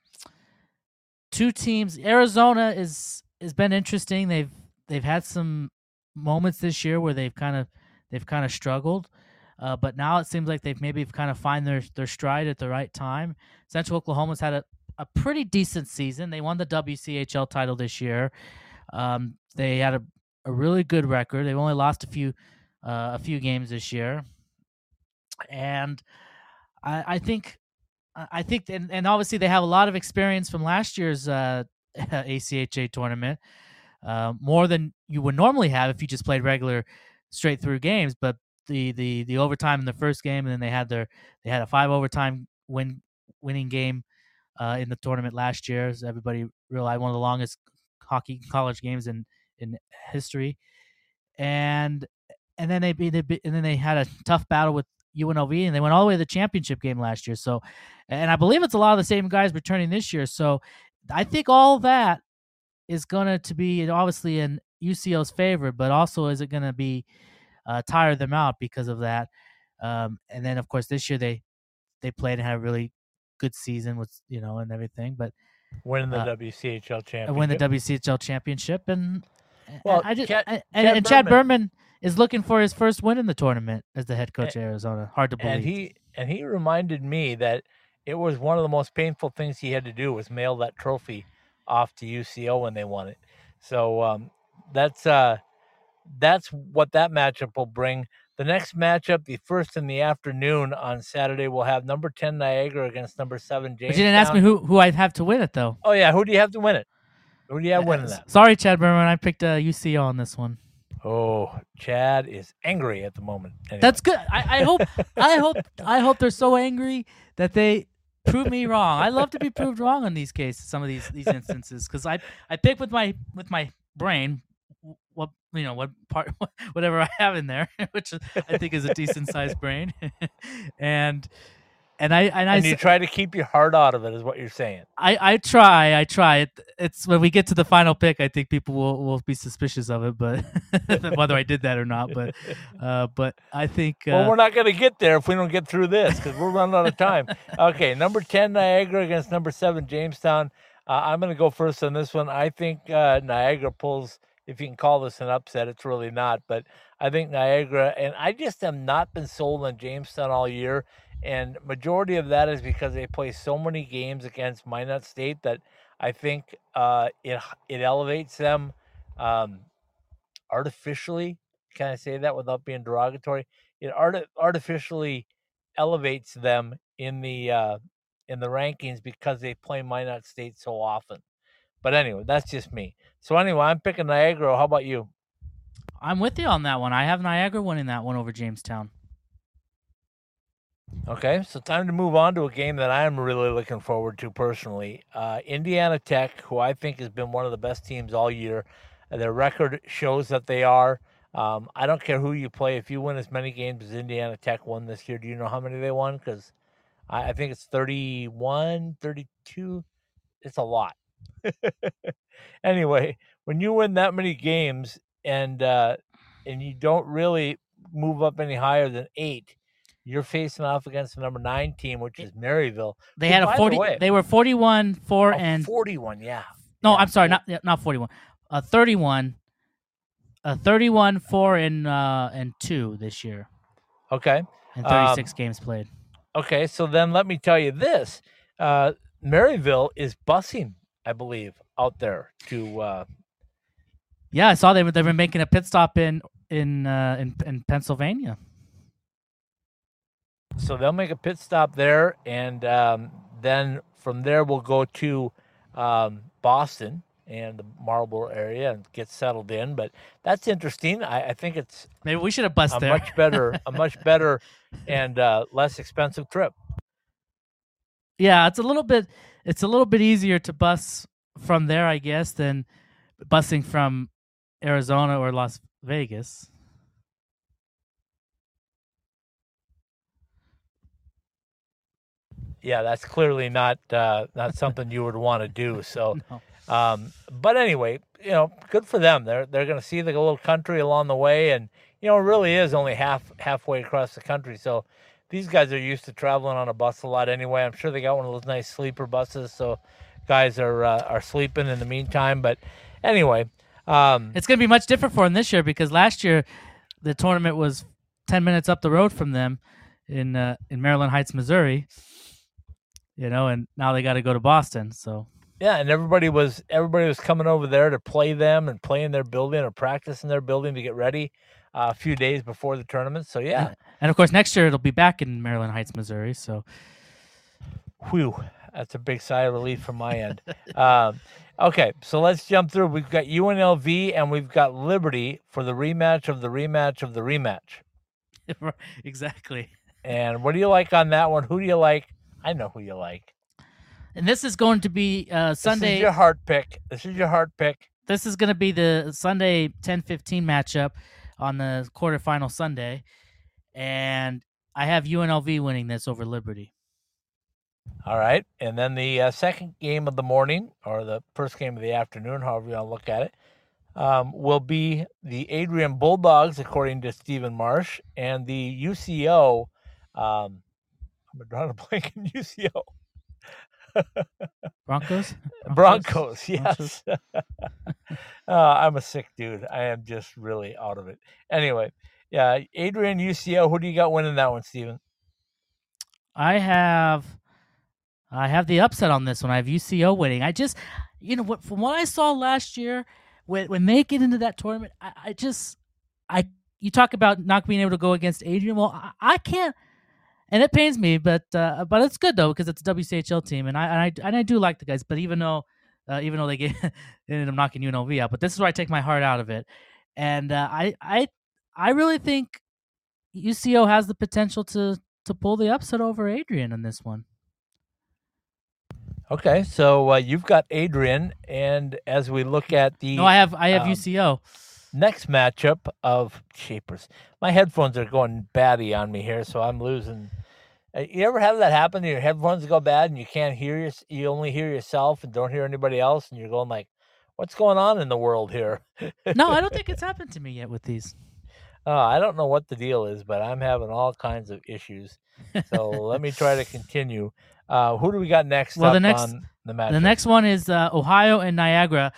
two teams. Arizona is has been interesting. They've they've had some moments this year where they've kind of they've kind of struggled, uh, but now it seems like they've maybe kind of find their their stride at the right time. Central Oklahoma's had a, a pretty decent season. They won the WCHL title this year. Um, they had a, a really good record. They've only lost a few uh, a few games this year, and I, I think I think, and, and obviously they have a lot of experience from last year's uh, ACHA tournament, uh, more than you would normally have if you just played regular straight through games. But the the the overtime in the first game, and then they had their they had a five overtime win winning game uh, in the tournament last year. As everybody realized, one of the longest hockey college games in in history, and and then they beat, and then they had a tough battle with UNLV, and they went all the way to the championship game last year. So, and I believe it's a lot of the same guys returning this year. So, I think all that is going to be obviously in UCO's favor, but also is it going to be uh, tire them out because of that? Um, and then, of course, this year they they played and had a really good season with you know and everything, but winning the Uh, WCHL championship. and win the WCHL championship. And Well, I just Chad- I- and, Chad and Chad Berman- Berman is looking for his first win in the tournament as the head coach of Arizona. Hard to believe. and he and he reminded me that it was one of the most painful things he had to do was mail that trophy off to UCO when they won it. So um, that's uh, that's what that matchup will bring. The next matchup, the first in the afternoon on Saturday, we'll have number ten Niagara against number seven Jamestown. but you didn't ask me who who I'd have to win it though. Oh yeah, who do you have to win it? Who do you have Uh, winning that? Sorry, Chad Berman. I picked uh, UCO on this one. Oh, Chad is angry at the moment. Anyway. That's good. I, I hope I hope I hope they're so angry that they prove me wrong. I love to be proved wrong on these cases, some of these these instances, because I I pick with my with my brain what you know what part whatever I have in there, which I think is a decent sized brain, and and I and I and you try to keep your heart out of it, is what you're saying. I, I try, I try. It, it's when we get to the final pick, I think people will, will be suspicious of it, but whether I did that or not. But uh, but I think uh, Well, we're not going to get there if we don't get through this because we're running out of time. Okay, number 10, Niagara against number 7, Jamestown. Uh, I'm going to go first on this one. I think uh, Niagara pulls, if you can call this an upset, it's really not, but I think Niagara, and I just have not been sold on Jamestown all year. And majority of that is because they play so many games against Minot State that I think uh, it it elevates them um, artificially. Can I say that without being derogatory? It art- artificially elevates them in the uh, in the rankings because they play Minot State so often. But anyway, that's just me. So anyway, I'm picking Niagara. How about you? I'm with you on that one. I have Niagara winning that one over Jamestown. Okay, so time to move on to a game that I'm really looking forward to personally. Uh, Indiana Tech, who I think has been one of the best teams all year. Their record shows that they are. Um, I don't care who you play. If you win as many games as Indiana Tech won this year, do you know how many they won? Because I, I think it's 31, 32. It's a lot. anyway, when you win that many games and uh, and you don't really move up any higher than eight, you're facing off against the number nine team, which is Maryville. They had a the 40. way- they were 41, four, Oh, and 41, yeah. no, yeah, I'm sorry, not not 41. Uh, 31. Uh, 31, four, and uh, and two this year, Okay. and Um, 36 games played. Okay. So then let me tell you this uh, Maryville is busing, I believe, out there to. Uh, Yeah, I saw they were they were making a pit stop in in uh, in in Pennsylvania. So they'll make a pit stop there. And um, then from there, we'll go to um, Boston and the Marlboro area and get settled in. But that's interesting. I, I think it's Maybe we should have bust a there. much better, a much better and uh, less expensive trip. yeah, it's a little bit it's a little bit easier to bus from there, I guess, than busing from Arizona or Las Vegas. Yeah, that's clearly not uh, not something you would want to do. So, No. um, but anyway, you know, good for them. They're they're going to see the little country along the way, and you know, it really is only half halfway across the country. So, these guys are used to traveling on a bus a lot anyway. I'm sure they got one of those nice sleeper buses, so guys are uh, are sleeping in the meantime. But anyway, um, It's going to be much different for them this year because last year the tournament was 10 minutes up the road from them in uh, in Maryland Heights, Missouri. You know, and now they got to go to Boston. So Yeah, and everybody was everybody was coming over there to play them and play in their building or practice in their building to get ready uh, a few days before the tournament. So yeah, and of course next year it'll be back in Maryland Heights, Missouri. So Whew, that's a big sigh of relief from my end. um, okay, so let's jump through. We've got UNLV and we've got Liberty for the rematch of the rematch of the rematch. exactly. And what do you like on that one? Who do you like? I know who you like. And this is going to be uh, This Sunday. is your heart pick. This is your heart pick. this is going to be the Sunday 10-15 matchup on the quarterfinal Sunday, and I have UNLV winning this over Liberty. All right. And then the uh, second game of the morning, or the first game of the afternoon, however you want to look at it, um, will be the Adrian Bulldogs, according to Steven Marsh, and the UCO. Um, I'm drawing a blank in UCO. Broncos. Broncos, Broncos? yes. uh, I'm a sick dude. I am just really out of it. Anyway, yeah, Adrian UCO. Who do you got winning that one, Steven? I have, I have the upset on this one. I have UCO winning. I just, you know, what from what I saw last year, when when they get into that tournament, I, I just, I you talk about not being able to go against Adrian. Well, I, I can't, and it pains me, but uh, but it's good though because it's a WCHL team, and I and I and I do like the guys. But even though, uh, even though they get ended up knocking UNLV out, but this is where I take my heart out of it, and uh, I I I really think UCO has the potential to to pull the upset over Adrian in this one. Okay, so uh, you've got Adrian, and as we look at the No, I have I have um, UCO. Next matchup of Shapers, my headphones are going batty on me here, so I'm losing. Uh, You ever have that happen? Your headphones go bad, and you can't hear your, you only hear yourself and don't hear anybody else, and you're going like, "What's going on in the world here?" No, I don't think it's happened to me yet with these. Uh, I don't know what the deal is, but I'm having all kinds of issues. So let me try to continue. Uh, who do we got next? Well, the next- on the. The next one is uh, Ohio and Niagara.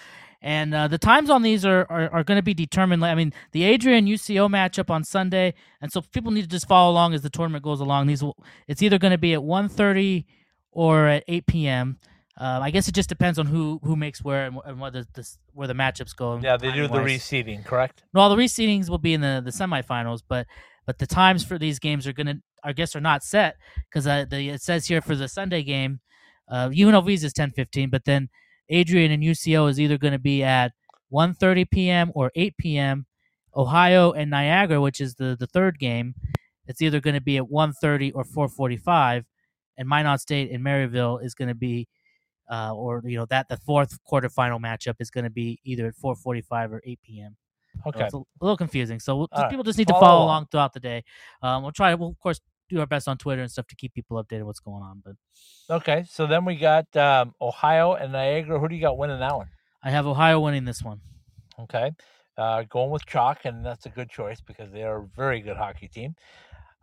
And uh, the times on these are, are, are going to be determined. I mean, the Adrian UCO matchup on Sunday, and so people need to just follow along as the tournament goes along. These will, it's either going to be at 1.30 or at 8 p.m. Uh, I guess it just depends on who who makes where and, and where the, where the matchups go. yeah, they do the reseeding, correct? Well, the reseedings will be in the the semifinals, but but the times for these games are gonna, I guess, are not set because uh, the it says here for the Sunday game, uh, UNLV's is ten fifteen, but then Adrian and UCO is either going to be at 1.30 p.m. or 8 p.m. Ohio and Niagara, which is the the third game, it's either going to be at 1.30 or 4.45, and Minot State and Maryville is going to be. Uh, or you know that the fourth quarterfinal matchup is going to be either at 4:45 or 8 p.m. So Okay. it's a, little confusing. So we'll, right. people just need to Follow follow along. along throughout the day. Um, we'll try. We'll of course do our best on Twitter and stuff to keep people updated what's going on. But Okay. So then we got um, Ohio and Niagara. Who do you got winning that one? I have Ohio winning this one. Okay. Uh, going with Chalk, and that's a good choice because they are a very good hockey team.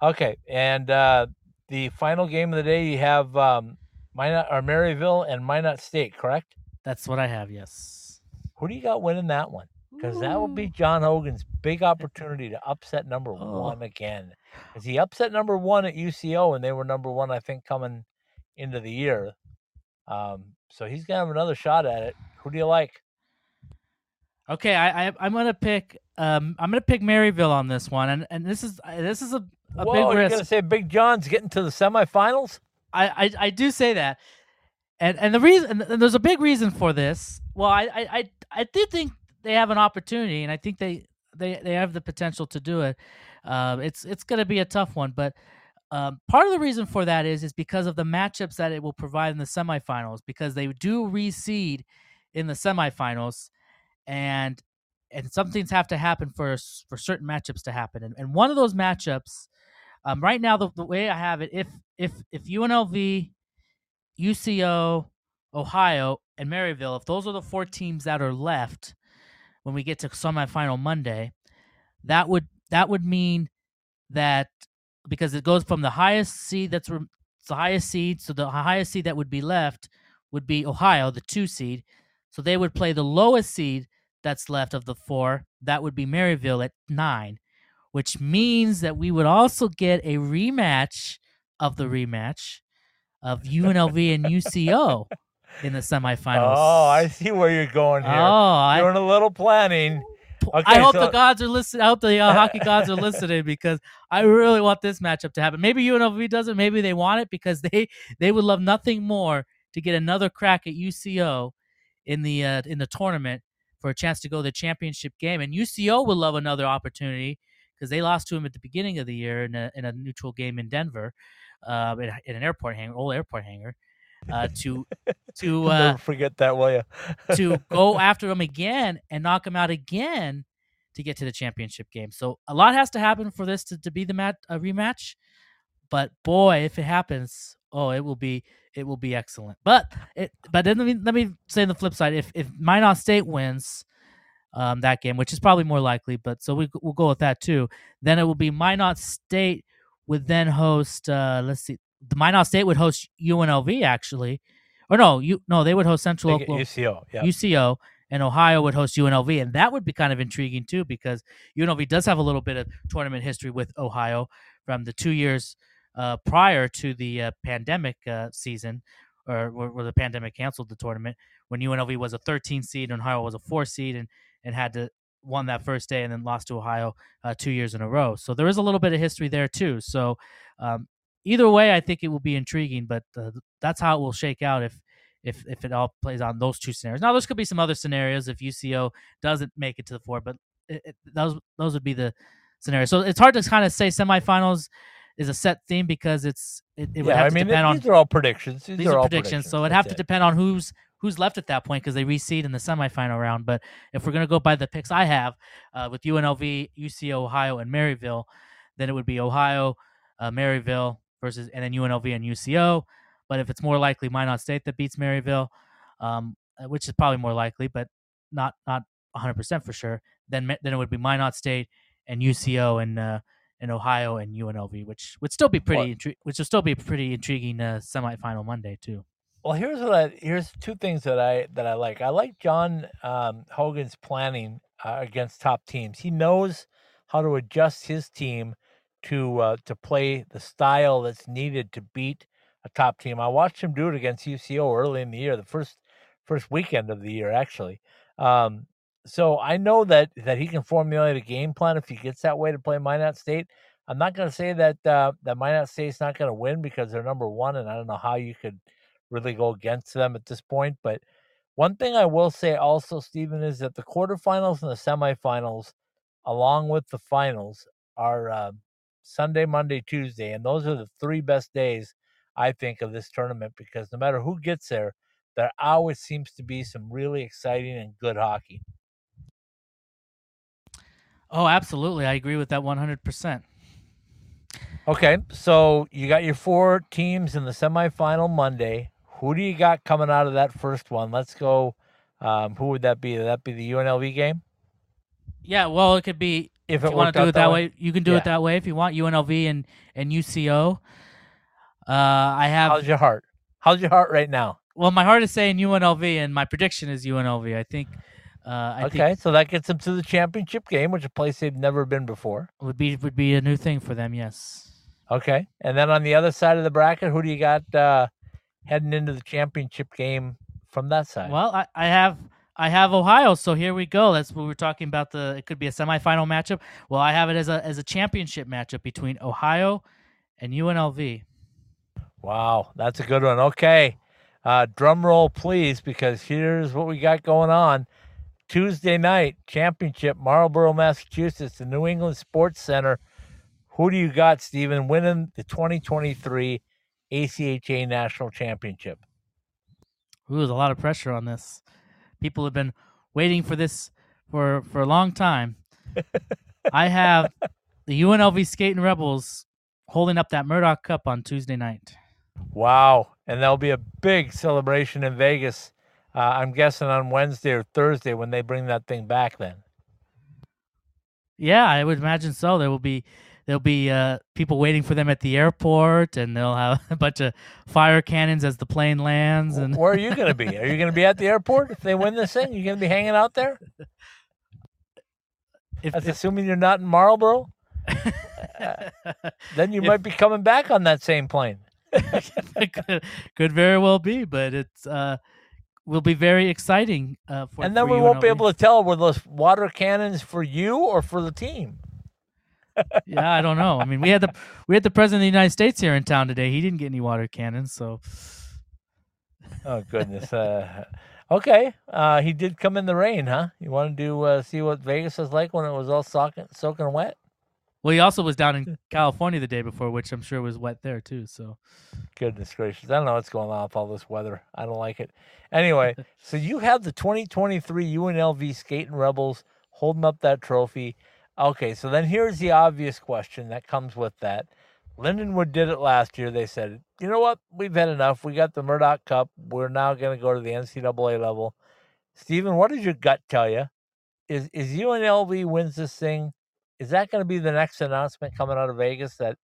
Okay. And uh, the final game of the day, you have um, Minot or Maryville and Minot State, correct? That's what I have. Yes. Who do you got winning that one? Because that will be John Hogan's big opportunity to upset number Oh. one again. Because he upset number one at UCO, and they were number one, I think, coming into the year. Um, so he's gonna have another shot at it. Who do you like? Okay, I, I I'm gonna pick um I'm gonna pick Maryville on this one, and and this is uh, this is a, a Whoa, big you're risk. gonna say Big John's getting to the semifinals? I, I I do say that, and and the reason and there's a big reason for this. Well, I I I, I do think they have an opportunity, and I think they they they have the potential to do it. Um, it's it's going to be a tough one, but um, part of the reason for that is is because of the matchups that it will provide in the semifinals, because they do reseed in the semifinals, and and some things have to happen for for certain matchups to happen, and, and one of those matchups. Um, right now, the, the way I have it, if if if UNLV, UCO, Ohio, and Maryville, if those are the four teams that are left when we get to semifinal Monday, that would that would mean that because it goes from the highest seed that's it's the highest seed, so the highest seed that would be left would be Ohio, the two seed. So they would play the lowest seed that's left of the four. That would be Maryville at nine, which means that we would also get a rematch of the rematch of UNLV and UCO in the semifinals. Oh, I see where you're going here. Oh. I, Doing a little planning. Okay, I hope so- the gods are listening. I hope the uh, hockey gods are listening because I really want this matchup to happen. Maybe UNLV doesn't. Maybe they want it because they they would love nothing more to get another crack at UCO in the uh, in the tournament for a chance to go to the championship game. And UCO would love another opportunity because they lost to him at the beginning of the year in a in a neutral game in Denver, uh, in, in an airport hangar, old airport hangar, uh, to to uh, never forget that, will you? to go after him again and knock him out again to get to the championship game. So a lot has to happen for this to, to be the mat a rematch. But boy, if it happens, oh, it will be it will be excellent. But it but then let me let me say on the flip side, if if Minot State wins um, that game, which is probably more likely, but so we we'll go with that too. Then it will be Minot State would then host. Uh, let's see, the Minot State would host UNLV actually, or no, you no, they would host Central Oklahoma. UCO. Yeah. UCO and Ohio would host UNLV, and that would be kind of intriguing too because UNLV does have a little bit of tournament history with Ohio from the two years uh, prior to the uh, pandemic uh, season, or where, the pandemic canceled the tournament when UNLV was a 13 seed and Ohio was a four seed, and and had to won that first day and then lost to Ohio uh, two years in a row. So there is a little bit of history there too. So um, either way, I think it will be intriguing, but uh, that's how it will shake out if if if it all plays on those two scenarios. Now, there's could be some other scenarios if UCO doesn't make it to the four, but it, it, those those would be the scenarios. So it's hard to kind of say semifinals is a set theme because it's it, it would yeah, have I to mean, depend on these are all predictions. These, these are, are all predictions, so it'd have to depend on who's who's left at that point because they reseed in the semifinal round. But if we're gonna go by the picks I have uh, with UNLV, UCO, Ohio, and Maryville, then it would be Ohio, uh, Maryville versus, and then UNLV and UCO. But if it's more likely Minot State that beats Maryville, um, uh, which is probably more likely, but not not 100 percent for sure, then then it would be Minot State and UCO and uh, and Ohio and UNLV, which would still be pretty, intri- which would still be a pretty intriguing uh, semifinal Monday too. Well, here's what I here's two things that I that I like. I like John um, Hogan's planning uh, against top teams. He knows how to adjust his team to uh, to play the style that's needed to beat a top team. I watched him do it against UCO early in the year, the first first weekend of the year, actually. Um, so I know that that he can formulate a game plan if he gets that way to play Minot State. I'm not going to say that uh, that Minot State's not going to win because they're number one, and I don't know how you could really go against them at this point. But one thing I will say also, Steven, is that the quarterfinals and the semifinals, along with the finals, are uh, Sunday, Monday, Tuesday, and those are the three best days I think of this tournament because no matter who gets there, there always seems to be some really exciting and good hockey. Oh, absolutely. I agree with that 100%. Okay, so you got your four teams in the semifinal Monday. Who do you got coming out of that first one? Let's go. Um, who would that be? Would that be the UNLV game? Yeah, well, it could be If if it you want to do it that way, you can do Yeah. it that way if you want UNLV and and UCO. Uh, I have How's your heart? How's your heart right now? well, my heart is saying UNLV, and my prediction is UNLV. I think. Uh, I okay, think so that gets them to the championship game, which is a place they've never been before. would be would be a new thing for them. Yes. Okay, and then on the other side of the bracket, who do you got uh, heading into the championship game from that side? Well, I, I have I have Ohio, so here we go. That's what we're talking about. The it could be a semifinal matchup. Well, I have it as a as a championship matchup between Ohio and UNLV. Wow, that's a good one. Okay, uh, drum roll, please, because here's what we got going on. Tuesday night championship, Marlboro, Massachusetts, the New England Sports Center. Who do you got, Steven, winning the 2023 ACHA National Championship? Ooh, there's a lot of pressure on this. People have been waiting for this for for a long time. I have the UNLV Skating Rebels holding up that Murdoch Cup on Tuesday night. Wow, and there'll be a big celebration in Vegas. Uh, I'm guessing on Wednesday or Thursday when they bring that thing back. Then. Yeah, I would imagine so. There will be there'll be uh, people waiting for them at the airport, and they'll have a bunch of fire cannons as the plane lands. And Where are you going to be? Are you going to be at the airport if they win this thing? You going to be hanging out there? if, That's if- assuming you're not in Marlboro. Then you If- might be coming back on that same plane. could, could very well be, but it's uh, will be very exciting. Uh, for, and then we won't be able to tell were those water cannons for you or for the team. Yeah, I don't know. I mean, we had the we had the president of the United States here in town today. He didn't get any water cannons, so Oh goodness. uh, okay, uh, he did come in the rain, huh? You wanted to uh, see what Vegas was like when it was all soaking, soaking wet? well, he also was down in California the day before, which I'm sure was wet there too. So Goodness gracious. I don't know what's going on with all this weather. I don't like it. Anyway, so you have the 2023 UNLV Skating Rebels holding up that trophy. Okay, so then here's the obvious question that comes with that. Lindenwood did it last year. They said, you know what? We've had enough. We got the Murdoch Cup. We're now going to go to the NCAA level. Steven, what does your gut tell you? Is is UNLV wins this thing? Is that going to be the next announcement coming out of Vegas that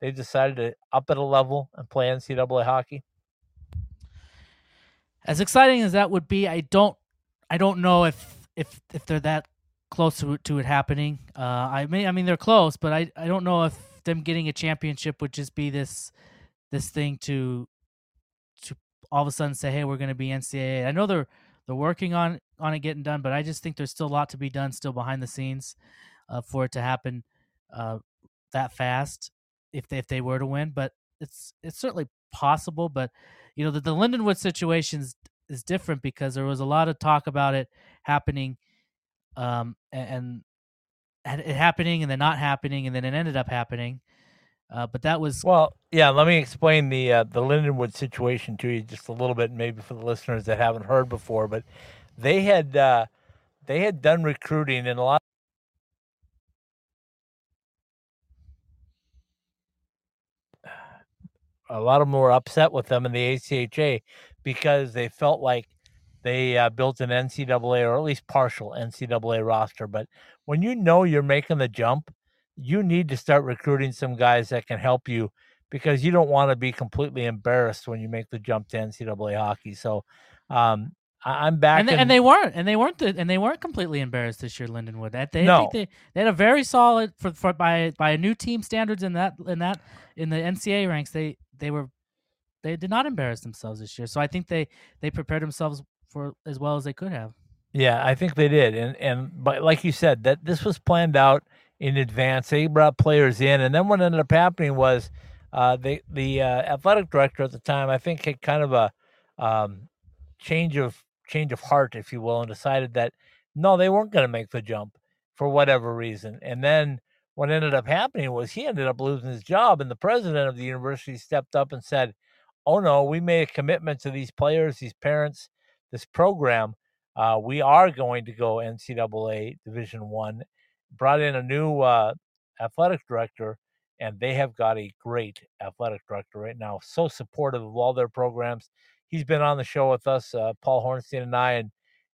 they decided to up it a level and play NCAA hockey? as exciting as that would be, I don't I don't know if if if they're that close to to it happening. Uh, I mean, I mean they're close, but I I don't know if them getting a championship would just be this this thing to to all of a sudden say, hey, we're going to be NCAA. I know they're they're working on on it getting done, but I just think there's still a lot to be done still behind the scenes uh, for it to happen uh, that fast if they if they were to win. But it's it's certainly possible. But you know the, the Lindenwood situation is, is different because there was a lot of talk about it happening, um, and, and it happening and then not happening, and then it ended up happening. Uh, but that was Well, yeah. Let me explain the uh, the Lindenwood situation to you just a little bit, maybe for the listeners that haven't heard before. But they had uh, they had done recruiting, and a lot. A lot of them were upset with them in the ACHA because they felt like they uh, built an NCAA or at least partial NCAA roster. But when you know you're making the jump, you need to start recruiting some guys that can help you because you don't want to be completely embarrassed when you make the jump to NCAA hockey. So um, I, I'm back. and they, and they weren't and they weren't the, and they weren't completely embarrassed this year. Lindenwood. That they, No. they they had a very solid for, for by by a new team standards in that in that in the NCAA ranks. They they were they did not embarrass themselves this year. So I think they they prepared themselves for as well as they could have. Yeah, I think they did, and and but like you said, that this was planned out in advance. They brought players in, and then what ended up happening was uh, the the uh, athletic director at the time, I think, had kind of a um, change of change of heart, if you will, and decided that no, they weren't going to make the jump for whatever reason. And then what ended up happening was he ended up losing his job, and the president of the university stepped up and said, "Oh no, we made a commitment to these players, these parents, this program." uh, we are going to go NCAA Division One. Brought in a new uh, athletic director, and they have got a great athletic director right now. So supportive of all their programs. He's been on the show with us, uh, Paul Hornstein and I, and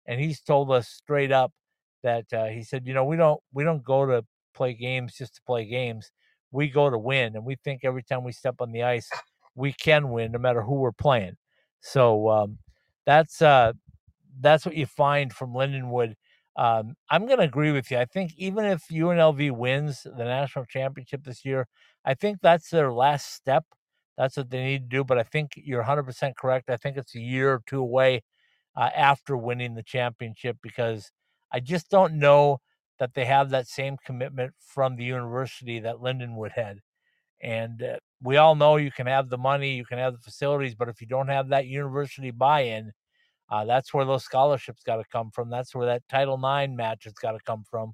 and he's told us straight up that uh, he said, you know, we don't we don't go to play games just to play games. We go to win, and we think every time we step on the ice, we can win, no matter who we're playing. So um, that's uh, that's what you find from Lindenwood. Um, I'm going to agree with you. I think even if UNLV wins the national championship this year, I think that's their last step. That's what they need to do. But I think you're 100% correct. I think it's a year or two away uh, after winning the championship because I just don't know that they have that same commitment from the university that Lindenwood had. And uh, we all know you can have the money, you can have the facilities, but if you don't have that university buy in, uh, that's where those scholarships got to come from. That's where that Title IX match has got to come from.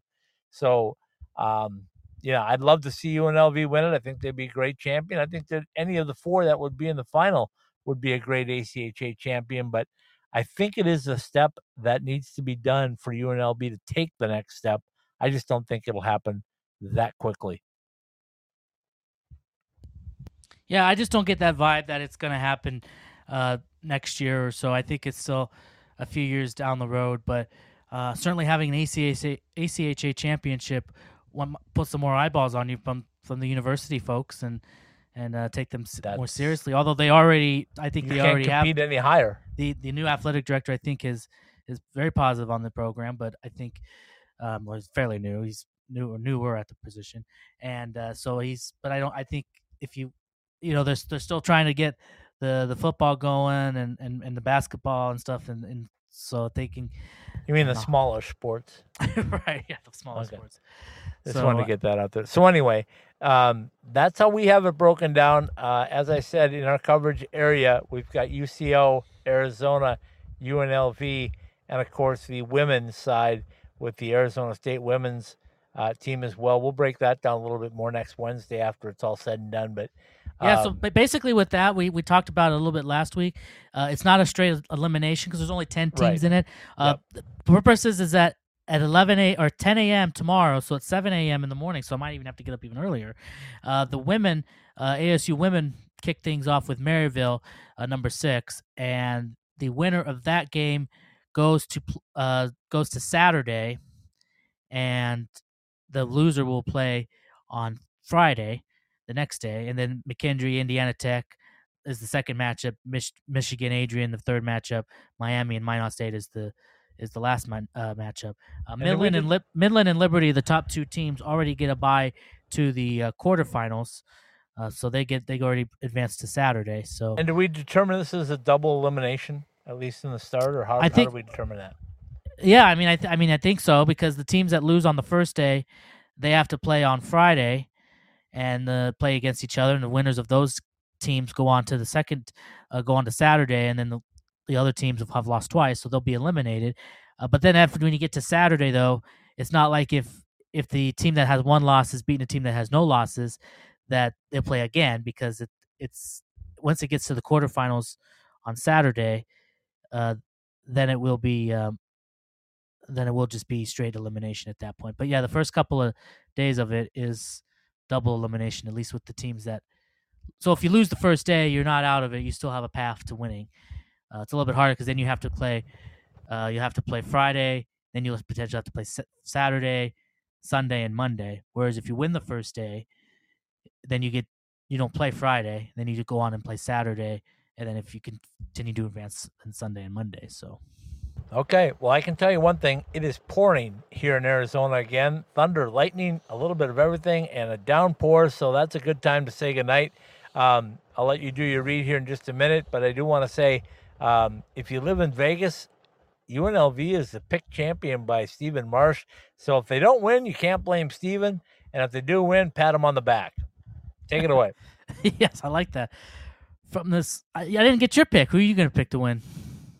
So, um, yeah, I'd love to see UNLV win it. I think they'd be a great champion. I think that any of the four that would be in the final would be a great ACHA champion. But I think it is a step that needs to be done for UNLV to take the next step. I just don't think it'll happen that quickly. Yeah, I just don't get that vibe that it's going to happen uh, next year or so. I think it's still a few years down the road, but uh, certainly having an ACHA, ACHA championship one, put some more eyeballs on you from from the university folks and and uh, take them s- more seriously. Although they already, I think they already have compete any higher. the the new athletic director. I think is is very positive on the program, but I think um, well, he's fairly new. He's new or newer at the position, and uh, so he's. But I don't. I think if you, you know, they're they're still trying to get the the football going and and, and the basketball and stuff, and, and so can. You mean the No. smaller sports? right, yeah, the smaller Okay. sports. Just So, wanted uh, to get that out there. So anyway, um, that's how we have it broken down. Uh, as I said, in our coverage area, we've got UCO, Arizona, UNLV, and of course the women's side with the Arizona State women's uh, team as well. We'll break that down a little bit more next Wednesday after it's all said and done. But Yeah, so um, but basically with that, we, we talked about it a little bit last week. Uh, it's not a straight elimination because there's only ten teams Right. in it. Uh, The purpose is, is that at 11 a or 10 a.m. tomorrow, so it's 7 a.m. in the morning, so I might even have to get up even earlier. Uh, the women, uh, ASU women, kick things off with Maryville, uh, number six, and the winner of that game goes to uh, goes to Saturday, and the loser will play on Friday, the next day, and then McKendree, Indiana Tech is the second matchup. Mich- Michigan, Adrian, the third matchup. Miami and Minot State is the is the last uh, matchup. Uh, Midland and Lip- Midland and Liberty, the top two teams, already get a bye to the uh, quarterfinals, uh, so they get they already advanced to Saturday. So and do we determine this as a double elimination at least in the start, or how, I how do we determine that? Yeah, I mean, I, th- I mean, I think so because the teams that lose on the first day, they have to play on Friday, and uh, play against each other, and the winners of those teams go on to the second, uh, go on to Saturday, and then the, the other teams have, have lost twice, so they'll be eliminated. Uh, but then after when you get to Saturday, though, it's not like if if the team that has one loss is beating a team that has no losses, that they'll play again because it it's once it gets to the quarterfinals on Saturday, uh, then it will be um, then it will just be straight elimination at that point. But yeah, the first couple of days of it is double elimination, at least with the teams that. So if you lose the first day, you're not out of it. You still have a path to winning. Uh, it's a little bit harder because then you have to play. Uh, you have to play Friday, then you'll potentially have to play Saturday, Sunday, and Monday. Whereas if you win the first day, then you get you don't play Friday. Then you go on and play Saturday, and then if you continue to advance, then Sunday and Monday. So Okay, well, I can tell you one thing. It is pouring here in Arizona again. Thunder, lightning, a little bit of everything, and a downpour. So that's a good time to say goodnight. Um, I'll let you do your read here in just a minute, but I do want to say um, if you live in Vegas, UNLV is the pick champion by Steven Marsh. So if they don't win, you can't blame Steven. And if they do win, pat him on the back. Take it away. yes, I like that. From this, I, I didn't get your pick. Who are you going to pick to win?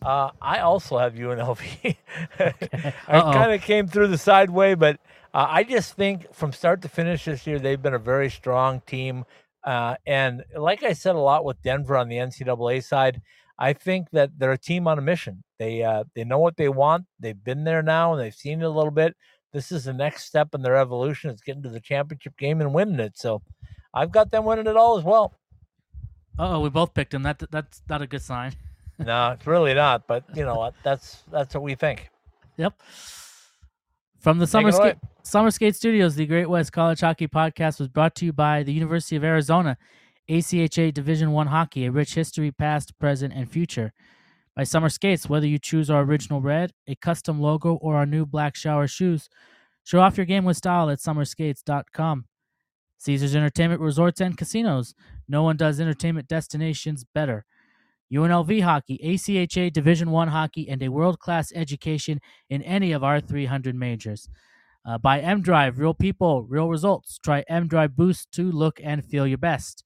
Uh, I also have UNLV. I kind of came through the sideway, but uh, I just think from start to finish this year, they've been a very strong team. Uh, and like I said a lot with Denver on the NCAA side, I think that they're a team on a mission. They uh, they know what they want. They've been there now, and they've seen it a little bit. This is the next step in their evolution. It's getting to the championship game and winning it. So I've got them winning it all as well. Oh, we both picked them. That that's not a good sign. no, it's really not. But you know what? That's that's what we think. Yep. From the Summer. Skate Summer Skate Studios, the Great West College Hockey Podcast was brought to you by the University of Arizona, ACHA Division One Hockey, a rich history, past, present, and future. By Summer Skates, whether you choose our original red, a custom logo, or our new black shower shoes, show off your game with style at summerskates.com. Caesars Entertainment Resorts and Casinos. No one does entertainment destinations better. UNLV hockey, ACHA Division One hockey, and a world-class education in any of our 300 majors. Uh, by M Drive, real people, real results. Try M Drive Boost to look and feel your best.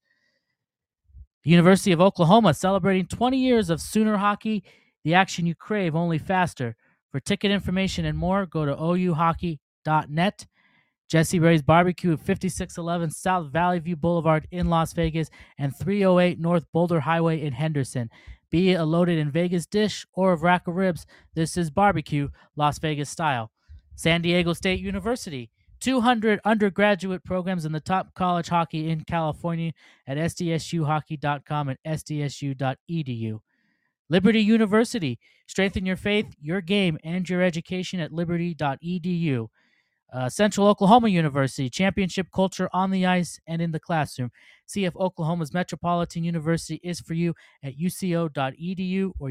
The University of Oklahoma celebrating 20 years of Sooner hockey, the action you crave, only faster. For ticket information and more, go to ouhockey.net. Jessie Rae's Barbecue at 5611 South Valley View Boulevard in Las Vegas and 308 North Boulder Highway in Henderson. Be it a loaded in Vegas dish or a rack of ribs, this is barbecue, Las Vegas style. San Diego State University, 200 undergraduate programs in the top college hockey in California at sdsuhockey.com and sdsu.edu. Liberty University, strengthen your faith, your game, and your education at liberty.edu. Uh, Central Oklahoma University, championship culture on the ice and in the classroom. See if Oklahoma's Metropolitan University is for you at uco.edu or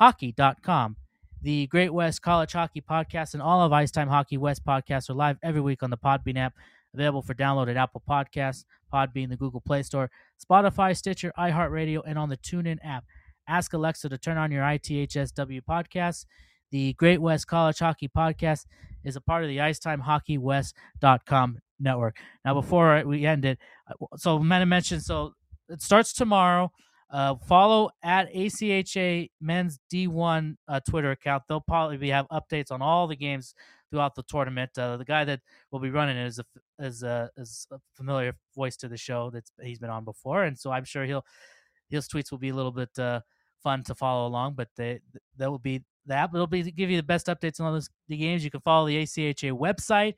ucohockey.com. The Great West College Hockey Podcast and all of Ice Time Hockey West podcasts are live every week on the Podbean app, Available for download at Apple Podcasts, Podbean, the Google Play Store, Spotify, Stitcher, iHeartRadio, and on the TuneIn app. Ask Alexa to turn on your ITHSW podcast. The Great West College Hockey Podcast is a part of the IcetimeHockeyWest.com network. Now, before we end it, uh, so Mena mentioned, so it starts tomorrow. Uh, follow at ACHA Men's D1 uh, Twitter account. They'll probably have updates on all the games throughout the tournament. Uh, the guy that will be running it is a is a, is a familiar voice to the show that he's been on before, and so I'm sure he'll his tweets will be a little bit uh, fun to follow along. But they that will be that. It'll be give you the best updates on all those, the games. You can follow the ACHA website.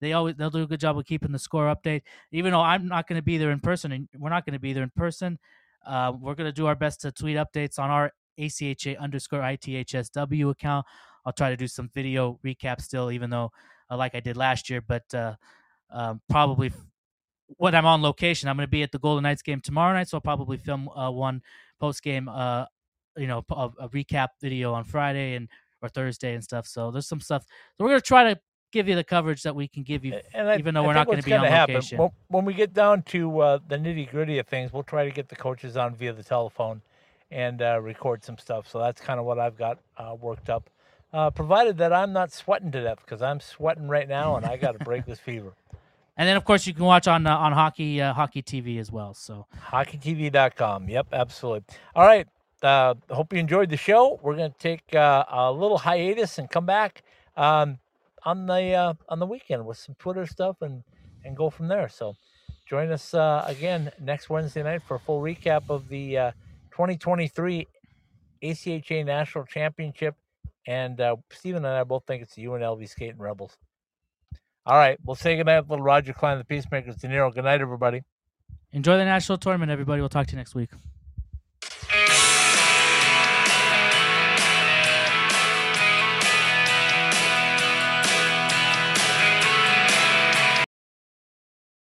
They always they'll do a good job of keeping the score update. Even though I'm not going to be there in person, and we're not going to be there in person, uh, we're going to do our best to tweet updates on our ACHA underscore ITHSW account. I'll try to do some video recap still, even though uh, like I did last year, but uh, um, probably when I'm on location, I'm going to be at the Golden Knights game tomorrow night, so I'll probably film uh, one post game, uh, you know, a, a, recap video on Friday and or Thursday and stuff. So there's some stuff. So we're going to try to give you the coverage that we can give you, and I, even though I we're not going to be on happen, location. When, when we get down to uh, the nitty gritty of things, we'll try to get the coaches on via the telephone and uh, record some stuff. So that's kind of what I've got uh, worked up. Uh, provided that I'm not sweating to death because I'm sweating right now and I got to break this fever. And then, of course, you can watch on uh, on hockey uh, hockey TV as well. So hockeytv.com. Yep, absolutely. All right. Uh, hope you enjoyed the show. We're going to take uh, a little hiatus and come back um, on the uh, on the weekend with some Twitter stuff and and go from there. So join us uh, again next Wednesday night for a full recap of the uh, 2023 ACHA National Championship. And uh, Steven and I both think it's the UNLV Skating Rebels. All right. We'll say goodnight, little Roger Klein, the Peacemakers. De Niro. Good night, everybody. Enjoy the national tournament, everybody. We'll talk to you next week.